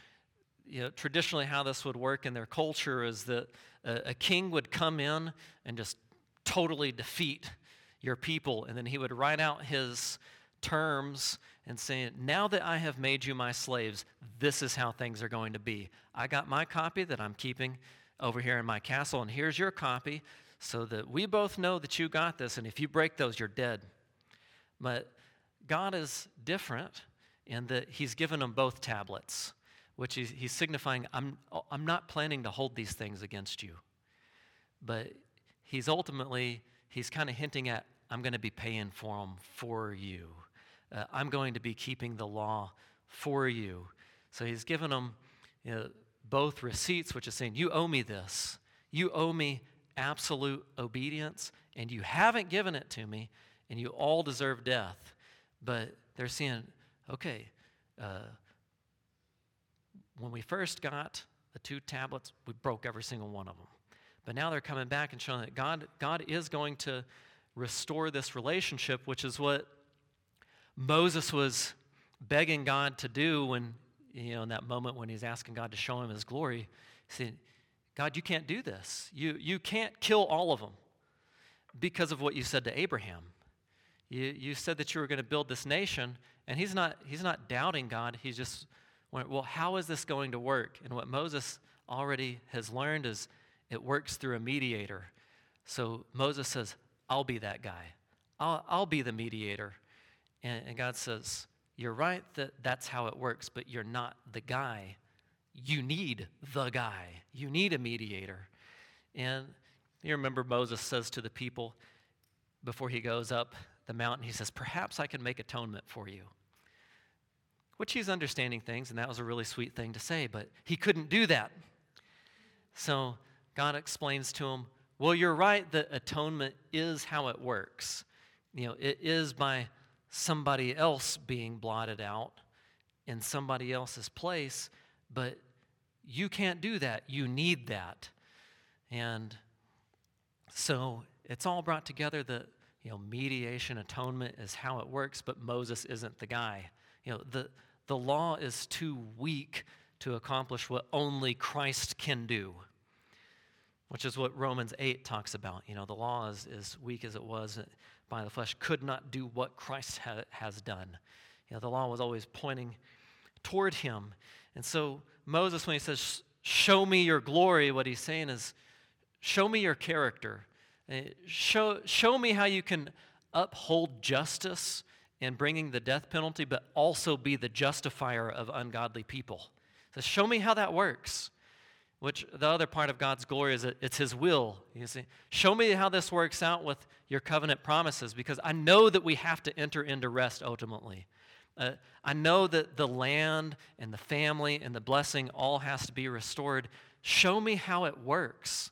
you know, traditionally how this would work in their culture is that a, a king would come in and just totally defeat your people, and then he would write out his terms and saying, Now that I have made you my slaves, this is how things are going to be. I got my copy that I'm keeping over here in my castle, and here's your copy so that we both know that you got this, and if you break those, you're dead. But God is different in that He's given them both tablets, which he's, he's signifying, I'm, I'm not planning to hold these things against you. But He's ultimately, He's kind of hinting at, I'm going to be paying for them for you. Uh, I'm going to be keeping the law for you. So he's given them you know, both receipts, which is saying, You owe me this. You owe me absolute obedience, and you haven't given it to me, and you all deserve death. But they're saying, Okay, uh, when we first got the two tablets, we broke every single one of them. But now they're coming back and showing that God, God is going to restore this relationship, which is what Moses was begging God to do when, you know, in that moment when he's asking God to show him his glory. He said, God, you can't do this. You, you can't kill all of them because of what you said to Abraham. You, you said that you were going to build this nation, and he's not, he's not doubting God. He's just, well, how is this going to work? And what Moses already has learned is it works through a mediator. So Moses says, I'll be that guy. I'll, I'll be the mediator. And, and God says, You're right that that's how it works, but you're not the guy. You need the guy, you need a mediator. And you remember Moses says to the people before he goes up the mountain, he says, Perhaps I can make atonement for you. Which he's understanding things, and that was a really sweet thing to say, but he couldn't do that. So God explains to him, Well, you're right that atonement is how it works. You know, it is by somebody else being blotted out in somebody else's place, but you can't do that. You need that. And so it's all brought together that, you know, mediation, atonement is how it works, but Moses isn't the guy. You know, the, the law is too weak to accomplish what only Christ can do, which is what Romans 8 talks about. You know, the law is as weak as it was by the flesh could not do what Christ ha- has done. You know, the law was always pointing toward him. And so Moses, when he says, Show me your glory, what he's saying is, Show me your character. Uh, show, show me how you can uphold justice in bringing the death penalty, but also be the justifier of ungodly people. So show me how that works. Which the other part of God's glory is it's His will. You see, show me how this works out with your covenant promises, because I know that we have to enter into rest ultimately. Uh, I know that the land and the family and the blessing all has to be restored. Show me how it works.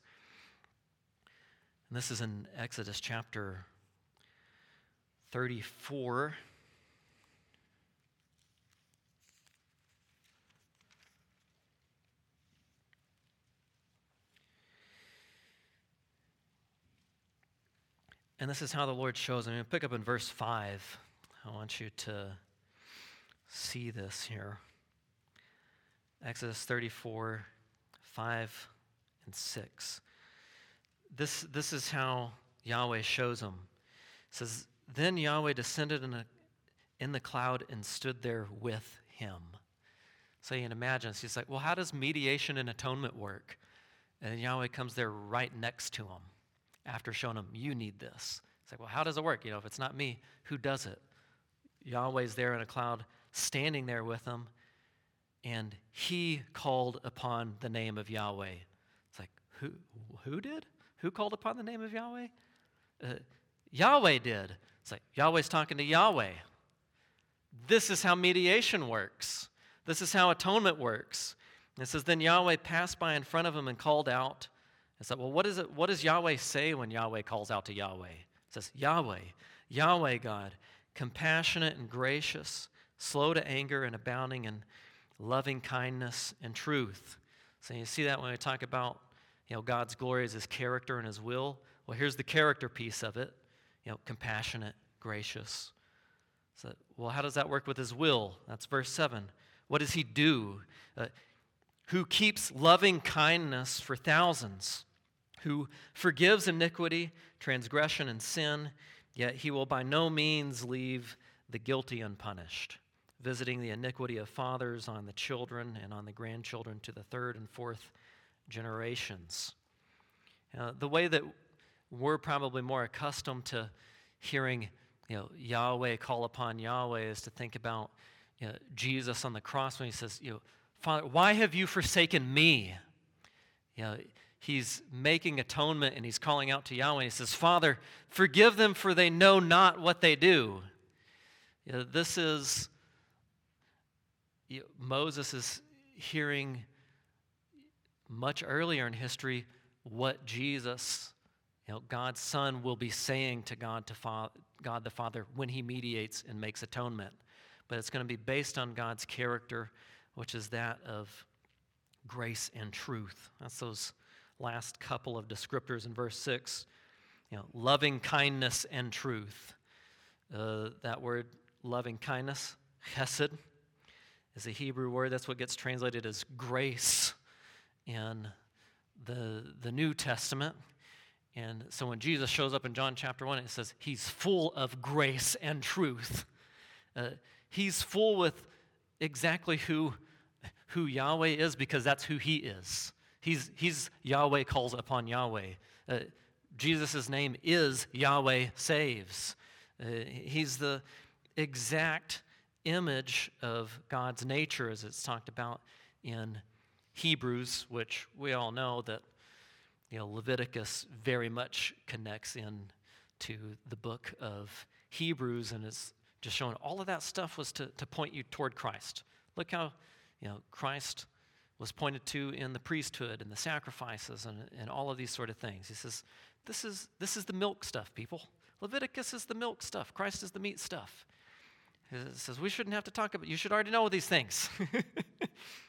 And this is in Exodus chapter 34. And this is how the Lord shows. I'm going to pick up in verse 5. I want you to see this here. Exodus 34, 5 and 6. This, this is how Yahweh shows him. It says, Then Yahweh descended in, a, in the cloud and stood there with him. So you can imagine, so he's like, Well, how does mediation and atonement work? And Yahweh comes there right next to him after showing him, You need this. It's like, Well, how does it work? You know, if it's not me, who does it? Yahweh's there in a cloud, standing there with him, and he called upon the name of Yahweh. It's like, Who, who did? Who called upon the name of Yahweh? Uh, Yahweh did. It's like Yahweh's talking to Yahweh. This is how mediation works. This is how atonement works. it says, Then Yahweh passed by in front of him and called out. It's like, well, what, is it, what does Yahweh say when Yahweh calls out to Yahweh? It says, Yahweh, Yahweh God, compassionate and gracious, slow to anger and abounding in loving kindness and truth. So you see that when we talk about you know, God's glory is his character and his will. Well, here's the character piece of it. You know, compassionate, gracious. So, well, how does that work with his will? That's verse 7. What does he do? Uh, who keeps loving kindness for thousands, who forgives iniquity, transgression, and sin, yet he will by no means leave the guilty unpunished, visiting the iniquity of fathers on the children and on the grandchildren to the third and fourth generations. Uh, the way that we're probably more accustomed to hearing you know, Yahweh call upon Yahweh is to think about you know, Jesus on the cross when he says, you know, Father, why have you forsaken me? You know, he's making atonement and he's calling out to Yahweh. He says, Father, forgive them for they know not what they do. You know, this is, you know, Moses is hearing much earlier in history what Jesus, you know, God's Son, will be saying to God, to Fa- God the Father when he mediates and makes atonement. But it's going to be based on God's character, which is that of grace and truth. That's those last couple of descriptors in verse 6. You know, loving kindness and truth. Uh, that word, loving kindness, chesed, is a Hebrew word. That's what gets translated as grace in the, the New Testament. And so when Jesus shows up in John chapter 1, it says he's full of grace and truth. Uh, he's full with exactly who, who Yahweh is because that's who he is. He's, he's Yahweh calls upon Yahweh. Uh, Jesus' name is Yahweh saves. Uh, he's the exact image of God's nature as it's talked about in Hebrews, which we all know that you know, Leviticus very much connects in to the book of Hebrews, and it's just showing all of that stuff was to, to point you toward Christ. Look how you know Christ was pointed to in the priesthood and the sacrifices and, and all of these sort of things. He says, this is, this is the milk stuff, people. Leviticus is the milk stuff. Christ is the meat stuff. He says, we shouldn't have to talk about, you should already know these things. *laughs*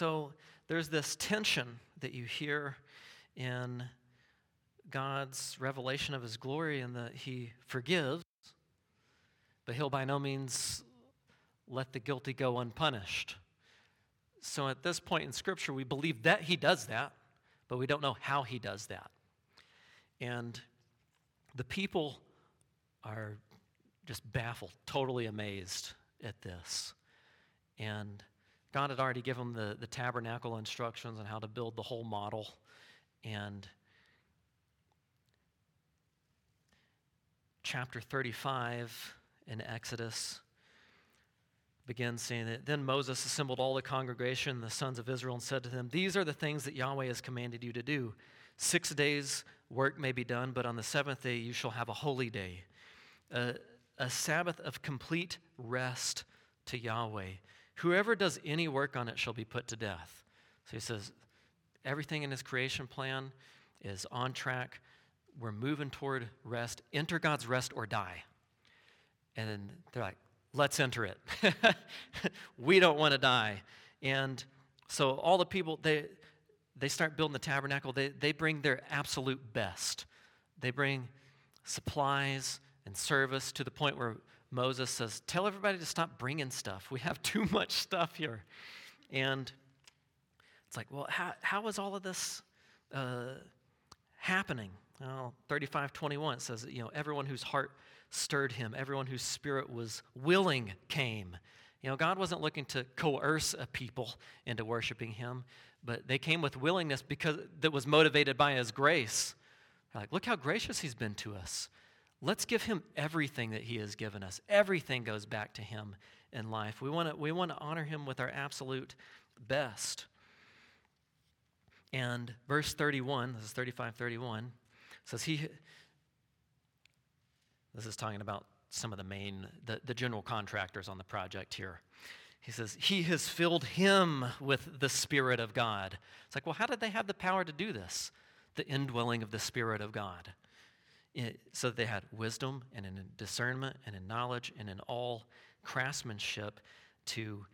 So there's this tension that you hear in God's revelation of his glory and that he forgives, but he'll by no means let the guilty go unpunished. So at this point in Scripture, we believe that he does that, but we don't know how he does that. And the people are just baffled, totally amazed at this. And God had already given them the, the tabernacle instructions on how to build the whole model. And chapter 35 in Exodus begins saying that then Moses assembled all the congregation, the sons of Israel, and said to them, These are the things that Yahweh has commanded you to do. Six days' work may be done, but on the seventh day you shall have a holy day, a, a Sabbath of complete rest to Yahweh. Whoever does any work on it shall be put to death. So he says, everything in his creation plan is on track. We're moving toward rest. Enter God's rest or die. And then they're like, let's enter it. *laughs* we don't want to die. And so all the people, they, they start building the tabernacle. They, they bring their absolute best. They bring supplies and service to the point where Moses says, Tell everybody to stop bringing stuff. We have *laughs* too much stuff here. And it's like, well, how, how is all of this uh, happening? Well, 35 21 says, you know, everyone whose heart stirred him, everyone whose spirit was willing came. You know, God wasn't looking to coerce a people into worshiping him, but they came with willingness because that was motivated by his grace. Like, look how gracious he's been to us. Let's give him everything that he has given us. Everything goes back to him in life. We want to we want to honor him with our absolute best. And verse 31, this is 35 31, says he this is talking about some of the main the, the general contractors on the project here. He says, He has filled him with the Spirit of God. It's like, well, how did they have the power to do this? The indwelling of the Spirit of God. So that they had wisdom and in discernment and in knowledge and in all craftsmanship to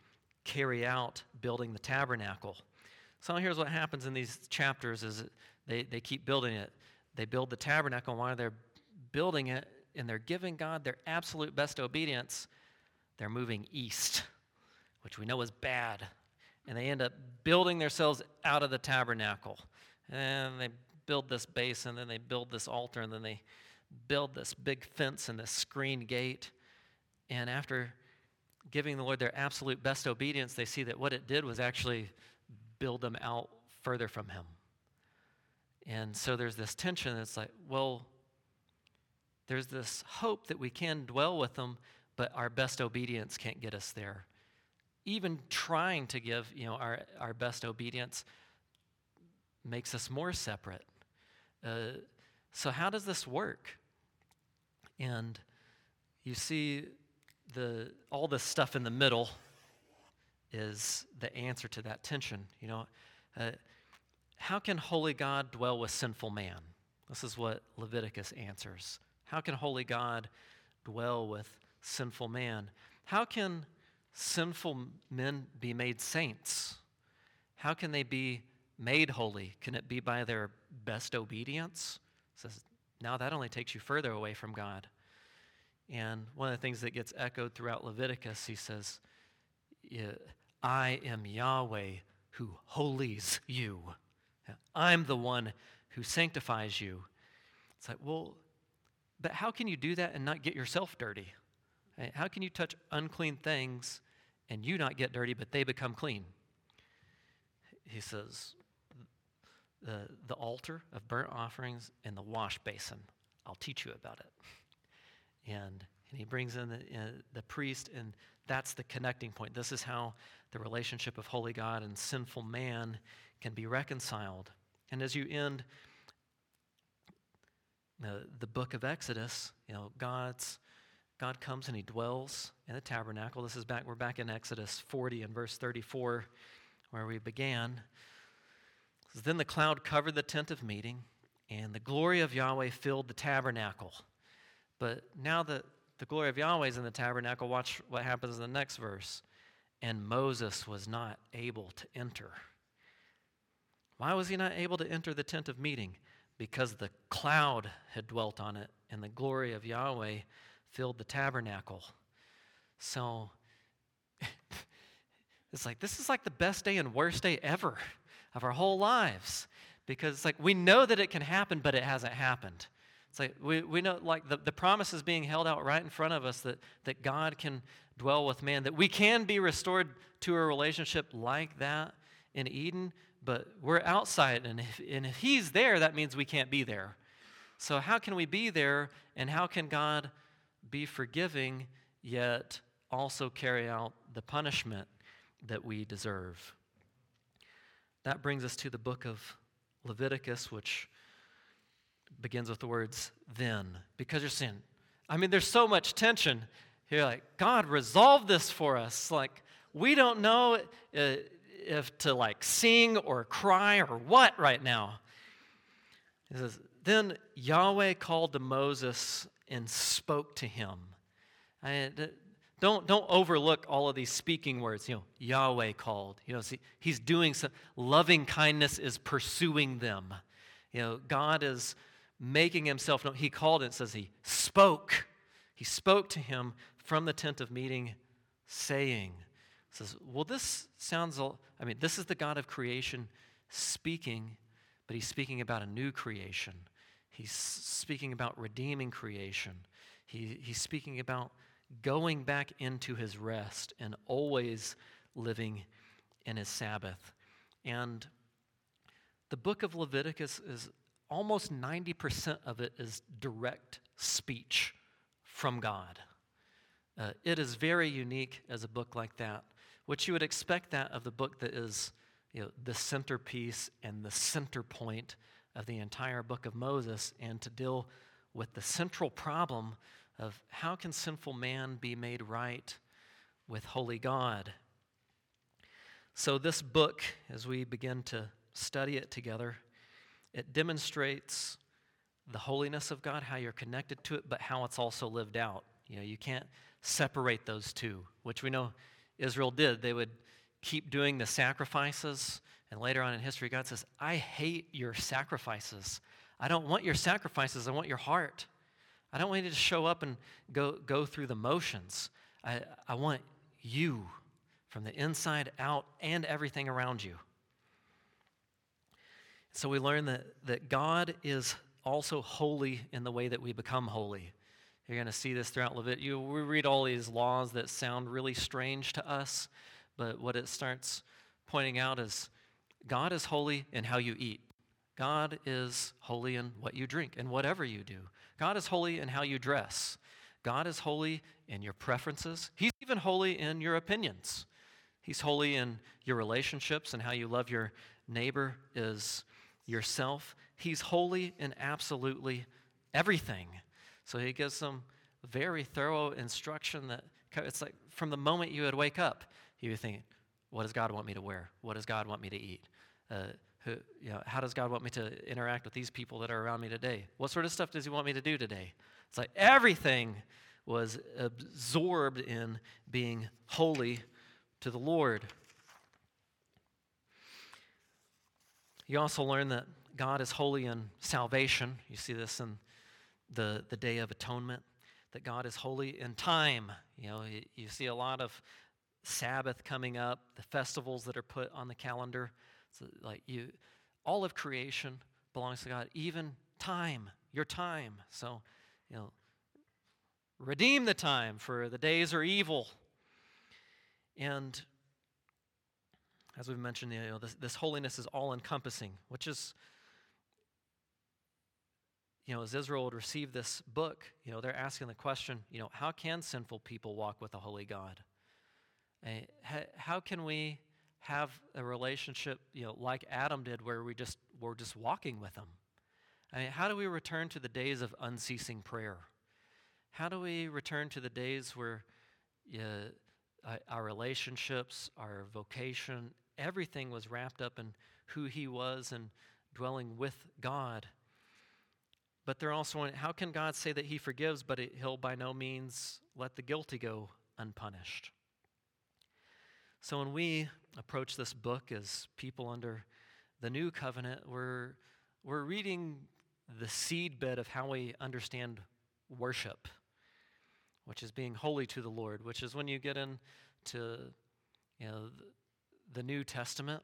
carry out building the tabernacle. So here's what happens in these chapters is they, they keep building it. They build the tabernacle, and while they're building it and they're giving God their absolute best obedience, they're moving east, which we know is bad. And they end up building themselves out of the tabernacle. And they build this base, and then they build this altar, and then they build this big fence and this screen gate. And after giving the Lord their absolute best obedience, they see that what it did was actually build them out further from Him. And so there's this tension that's like, well, there's this hope that we can dwell with them, but our best obedience can't get us there. Even trying to give, you know, our, our best obedience makes us more separate. Uh, so, how does this work? And you see the, all this stuff in the middle is the answer to that tension. You know, uh, how can holy God dwell with sinful man? This is what Leviticus answers. How can holy God dwell with sinful man? How can sinful men be made saints? How can they be made holy? Can it be by their best obedience? Says, now that only takes you further away from God. And one of the things that gets echoed throughout Leviticus, he says, I am Yahweh who holies you. I'm the one who sanctifies you. It's like, well, but how can you do that and not get yourself dirty? How can you touch unclean things and you not get dirty, but they become clean? He says, the, the altar of burnt offerings and the wash basin. I'll teach you about it. And, and he brings in the, uh, the priest, and that's the connecting point. This is how the relationship of holy God and sinful man can be reconciled. And as you end the, the book of Exodus, you know, God's God comes and he dwells in the tabernacle. This is back, we're back in Exodus 40 and verse 34, where we began. Then the cloud covered the tent of meeting, and the glory of Yahweh filled the tabernacle. But now that the glory of Yahweh is in the tabernacle, watch what happens in the next verse. And Moses was not able to enter. Why was he not able to enter the tent of meeting? Because the cloud had dwelt on it, and the glory of Yahweh filled the tabernacle. So *laughs* it's like, this is like the best day and worst day ever of our whole lives because it's like we know that it can happen, but it hasn't happened. It's like we, we know, like, the, the promise is being held out right in front of us that, that God can dwell with man, that we can be restored to a relationship like that in Eden, but we're outside, and if, and if He's there, that means we can't be there. So, how can we be there, and how can God be forgiving yet also carry out the punishment that we deserve? That brings us to the book of Leviticus, which begins with the words then, because you're sin. I mean, there's so much tension. You're like, God, resolve this for us. Like, we don't know uh, if to like sing or cry or what right now. He says, Then Yahweh called to Moses and spoke to him. Don't, don't overlook all of these speaking words. You know, Yahweh called. You know, see, he's doing some loving kindness is pursuing them. You know, God is making himself known. He called and says he spoke. He spoke to him from the tent of meeting, saying, says, Well, this sounds, I mean, this is the God of creation speaking, but he's speaking about a new creation. He's speaking about redeeming creation. He, he's speaking about going back into his rest and always living in his Sabbath. And the book of Leviticus is almost 90% of it is direct speech from God. Uh, it is very unique as a book like that, which you would expect that of the book that is you know, the centerpiece and the center point of the entire book of Moses, and to deal with the central problem of how can sinful man be made right with holy God. So, this book, as we begin to study it together, it demonstrates the holiness of God, how you're connected to it, but how it's also lived out. You know, you can't separate those two, which we know Israel did. They would keep doing the sacrifices, and later on in history, God says, I hate your sacrifices. I don't want your sacrifices, I want your heart. I don't want you to show up and go, go through the motions. I, I want you from the inside out and everything around you. So we learn that, that God is also holy in the way that we become holy. You're going to see this throughout Leviticus. You, we read all these laws that sound really strange to us, but what it starts pointing out is God is holy in how you eat. God is holy in what you drink and whatever you do. God is holy in how you dress. God is holy in your preferences. He's even holy in your opinions. He's holy in your relationships and how you love your neighbor is yourself. He's holy in absolutely everything. So he gives some very thorough instruction that it's like from the moment you would wake up, you would think, what does God want me to wear? What does God want me to eat? Uh, who, you know, how does God want me to interact with these people that are around me today? What sort of stuff does He want me to do today? It's like everything was absorbed in being holy to the Lord. You also learn that God is holy in salvation. You see this in the, the Day of Atonement, that God is holy in time. You know, you, you see a lot of Sabbath coming up, the festivals that are put on the calendar. So like you, all of creation belongs to God, even time, your time. So, you know, redeem the time, for the days are evil. And as we've mentioned, you know, this, this holiness is all encompassing, which is, you know, as Israel would receive this book, you know, they're asking the question, you know, how can sinful people walk with a holy God? Eh, how can we have a relationship, you know, like Adam did, where we just we're just walking with Him? I mean, how do we return to the days of unceasing prayer? How do we return to the days where uh, our relationships, our vocation, everything was wrapped up in who He was and dwelling with God? But they're also, how can God say that He forgives, but He'll by no means let the guilty go unpunished? So when we approach this book as people under the new covenant, we're, we're reading the seedbed of how we understand worship, which is being holy to the Lord, which is when you get into you know, the New Testament,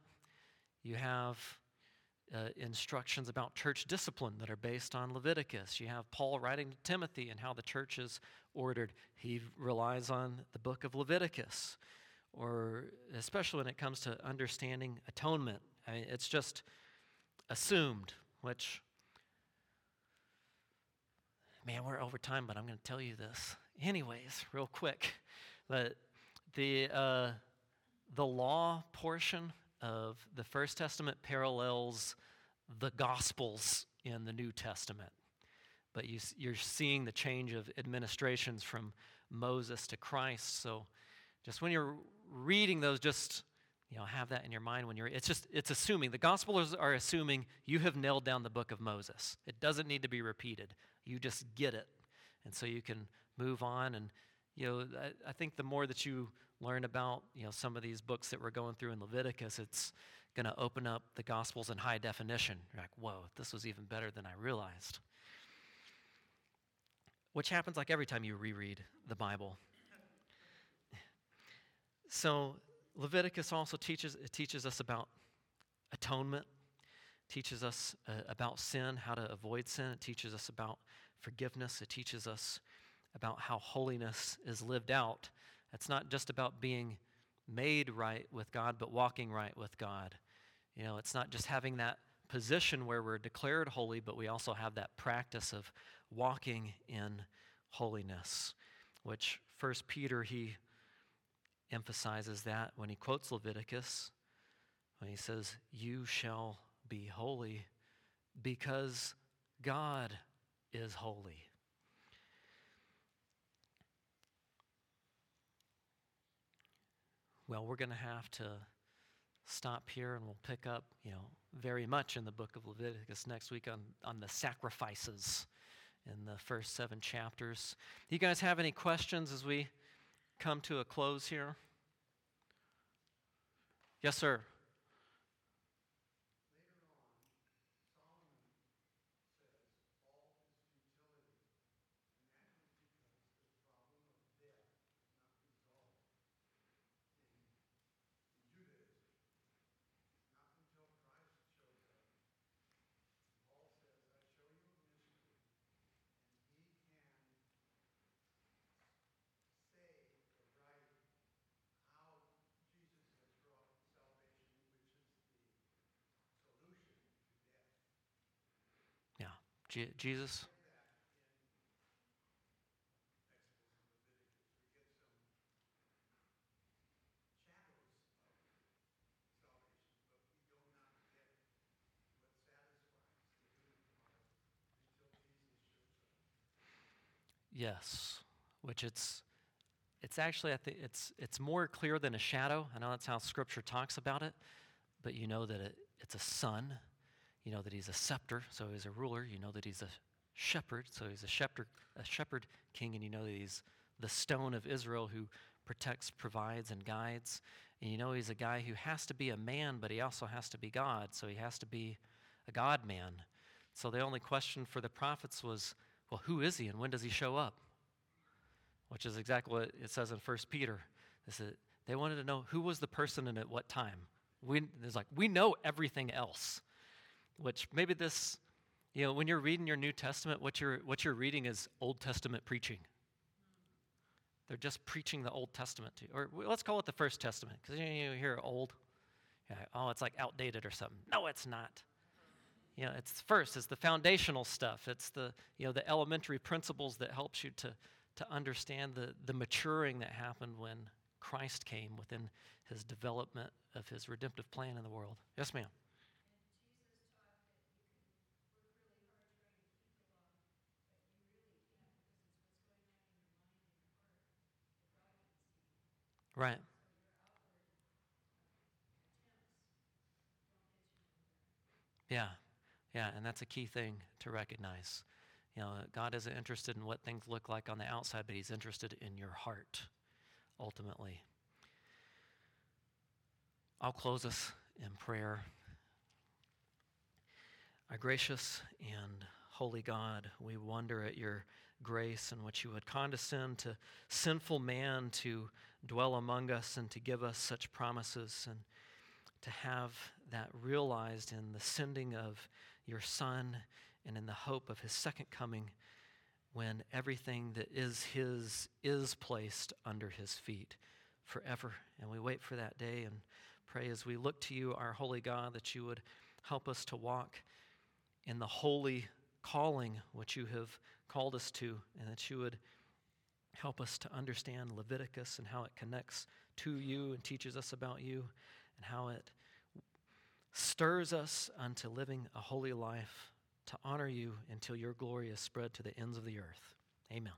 you have uh, instructions about church discipline that are based on Leviticus. You have Paul writing to Timothy and how the church is ordered. He relies on the book of Leviticus or especially when it comes to understanding atonement. I mean, it's just assumed, which, man, we're over time, but I'm going to tell you this. Anyways, real quick, but the, uh, the law portion of the First Testament parallels the Gospels in the New Testament. But you, you're seeing the change of administrations from Moses to Christ. So just when you're reading those, just you know, have that in your mind when you're. It's just it's assuming the gospelers are assuming you have nailed down the book of Moses. It doesn't need to be repeated. You just get it, and so you can move on. And you know, I, I think the more that you learn about you know some of these books that we're going through in Leviticus, it's going to open up the gospels in high definition. You're like, whoa, this was even better than I realized. which happens like every time you reread the Bible. So Leviticus also teaches teaches us about atonement, teaches us uh, about sin, how to avoid sin. It teaches us about forgiveness. It teaches us about how holiness is lived out. It's not just about being made right with God, but walking right with God. You know, it's not just having that position where we're declared holy, but we also have that practice of walking in holiness, which First Peter he emphasizes that when he quotes Leviticus, when he says, "You shall be holy because God is holy." Well, we're going to have to stop here and we'll pick up, you know, very much in the book of Leviticus next week on, on the sacrifices in the first seven chapters. Do you guys have any questions as we come to a close here? Yes, sir. Je- Jesus? Yes, which it's it's actually I think it's it's more clear than a shadow. I know that's how Scripture talks about it, but you know that it, it's a sun you know that he's a scepter, so he's a ruler. You know that he's a shepherd, so he's a shepherd, a shepherd king, and you know that he's the stone of Israel who protects, provides, and guides. And you know he's a guy who has to be a man, but he also has to be God, so he has to be a God man. So the only question for the prophets was, well, who is he and when does he show up? Which is exactly what it says in 1 Peter. They wanted to know who was the person and at what time. We, it's like, we know everything else which maybe this, you know, when you're reading your New Testament, what you're, what you're reading is Old Testament preaching. They're just preaching the Old Testament to you. Or let's call it the First Testament, because you, you hear old. Yeah, oh, it's like outdated or something. No, it's not. You know, it's first, it's the foundational stuff. It's the, you know, the elementary principles that helps you to, to understand the, the maturing that happened when Christ came within his development of his redemptive plan in the world. Yes, ma'am. Right. Yeah, yeah, and that's a key thing to recognize. You know, God isn't interested in what things look like on the outside, but He's interested in your heart, ultimately. I'll close us in prayer. Our gracious and holy God, we wonder at your grace and what you would condescend to sinful man to dwell among us and to give us such promises and to have that realized in the sending of your Son and in the hope of his second coming when everything that is his is placed under his feet forever. And we wait for that day and pray as we look to you, our holy God, that you would help us to walk in the holy calling which you have called us to, and that you would help us to understand Leviticus and how it connects to you and teaches us about you, and how it stirs us unto living a holy life to honor you until your glory is spread to the ends of the earth. Amen.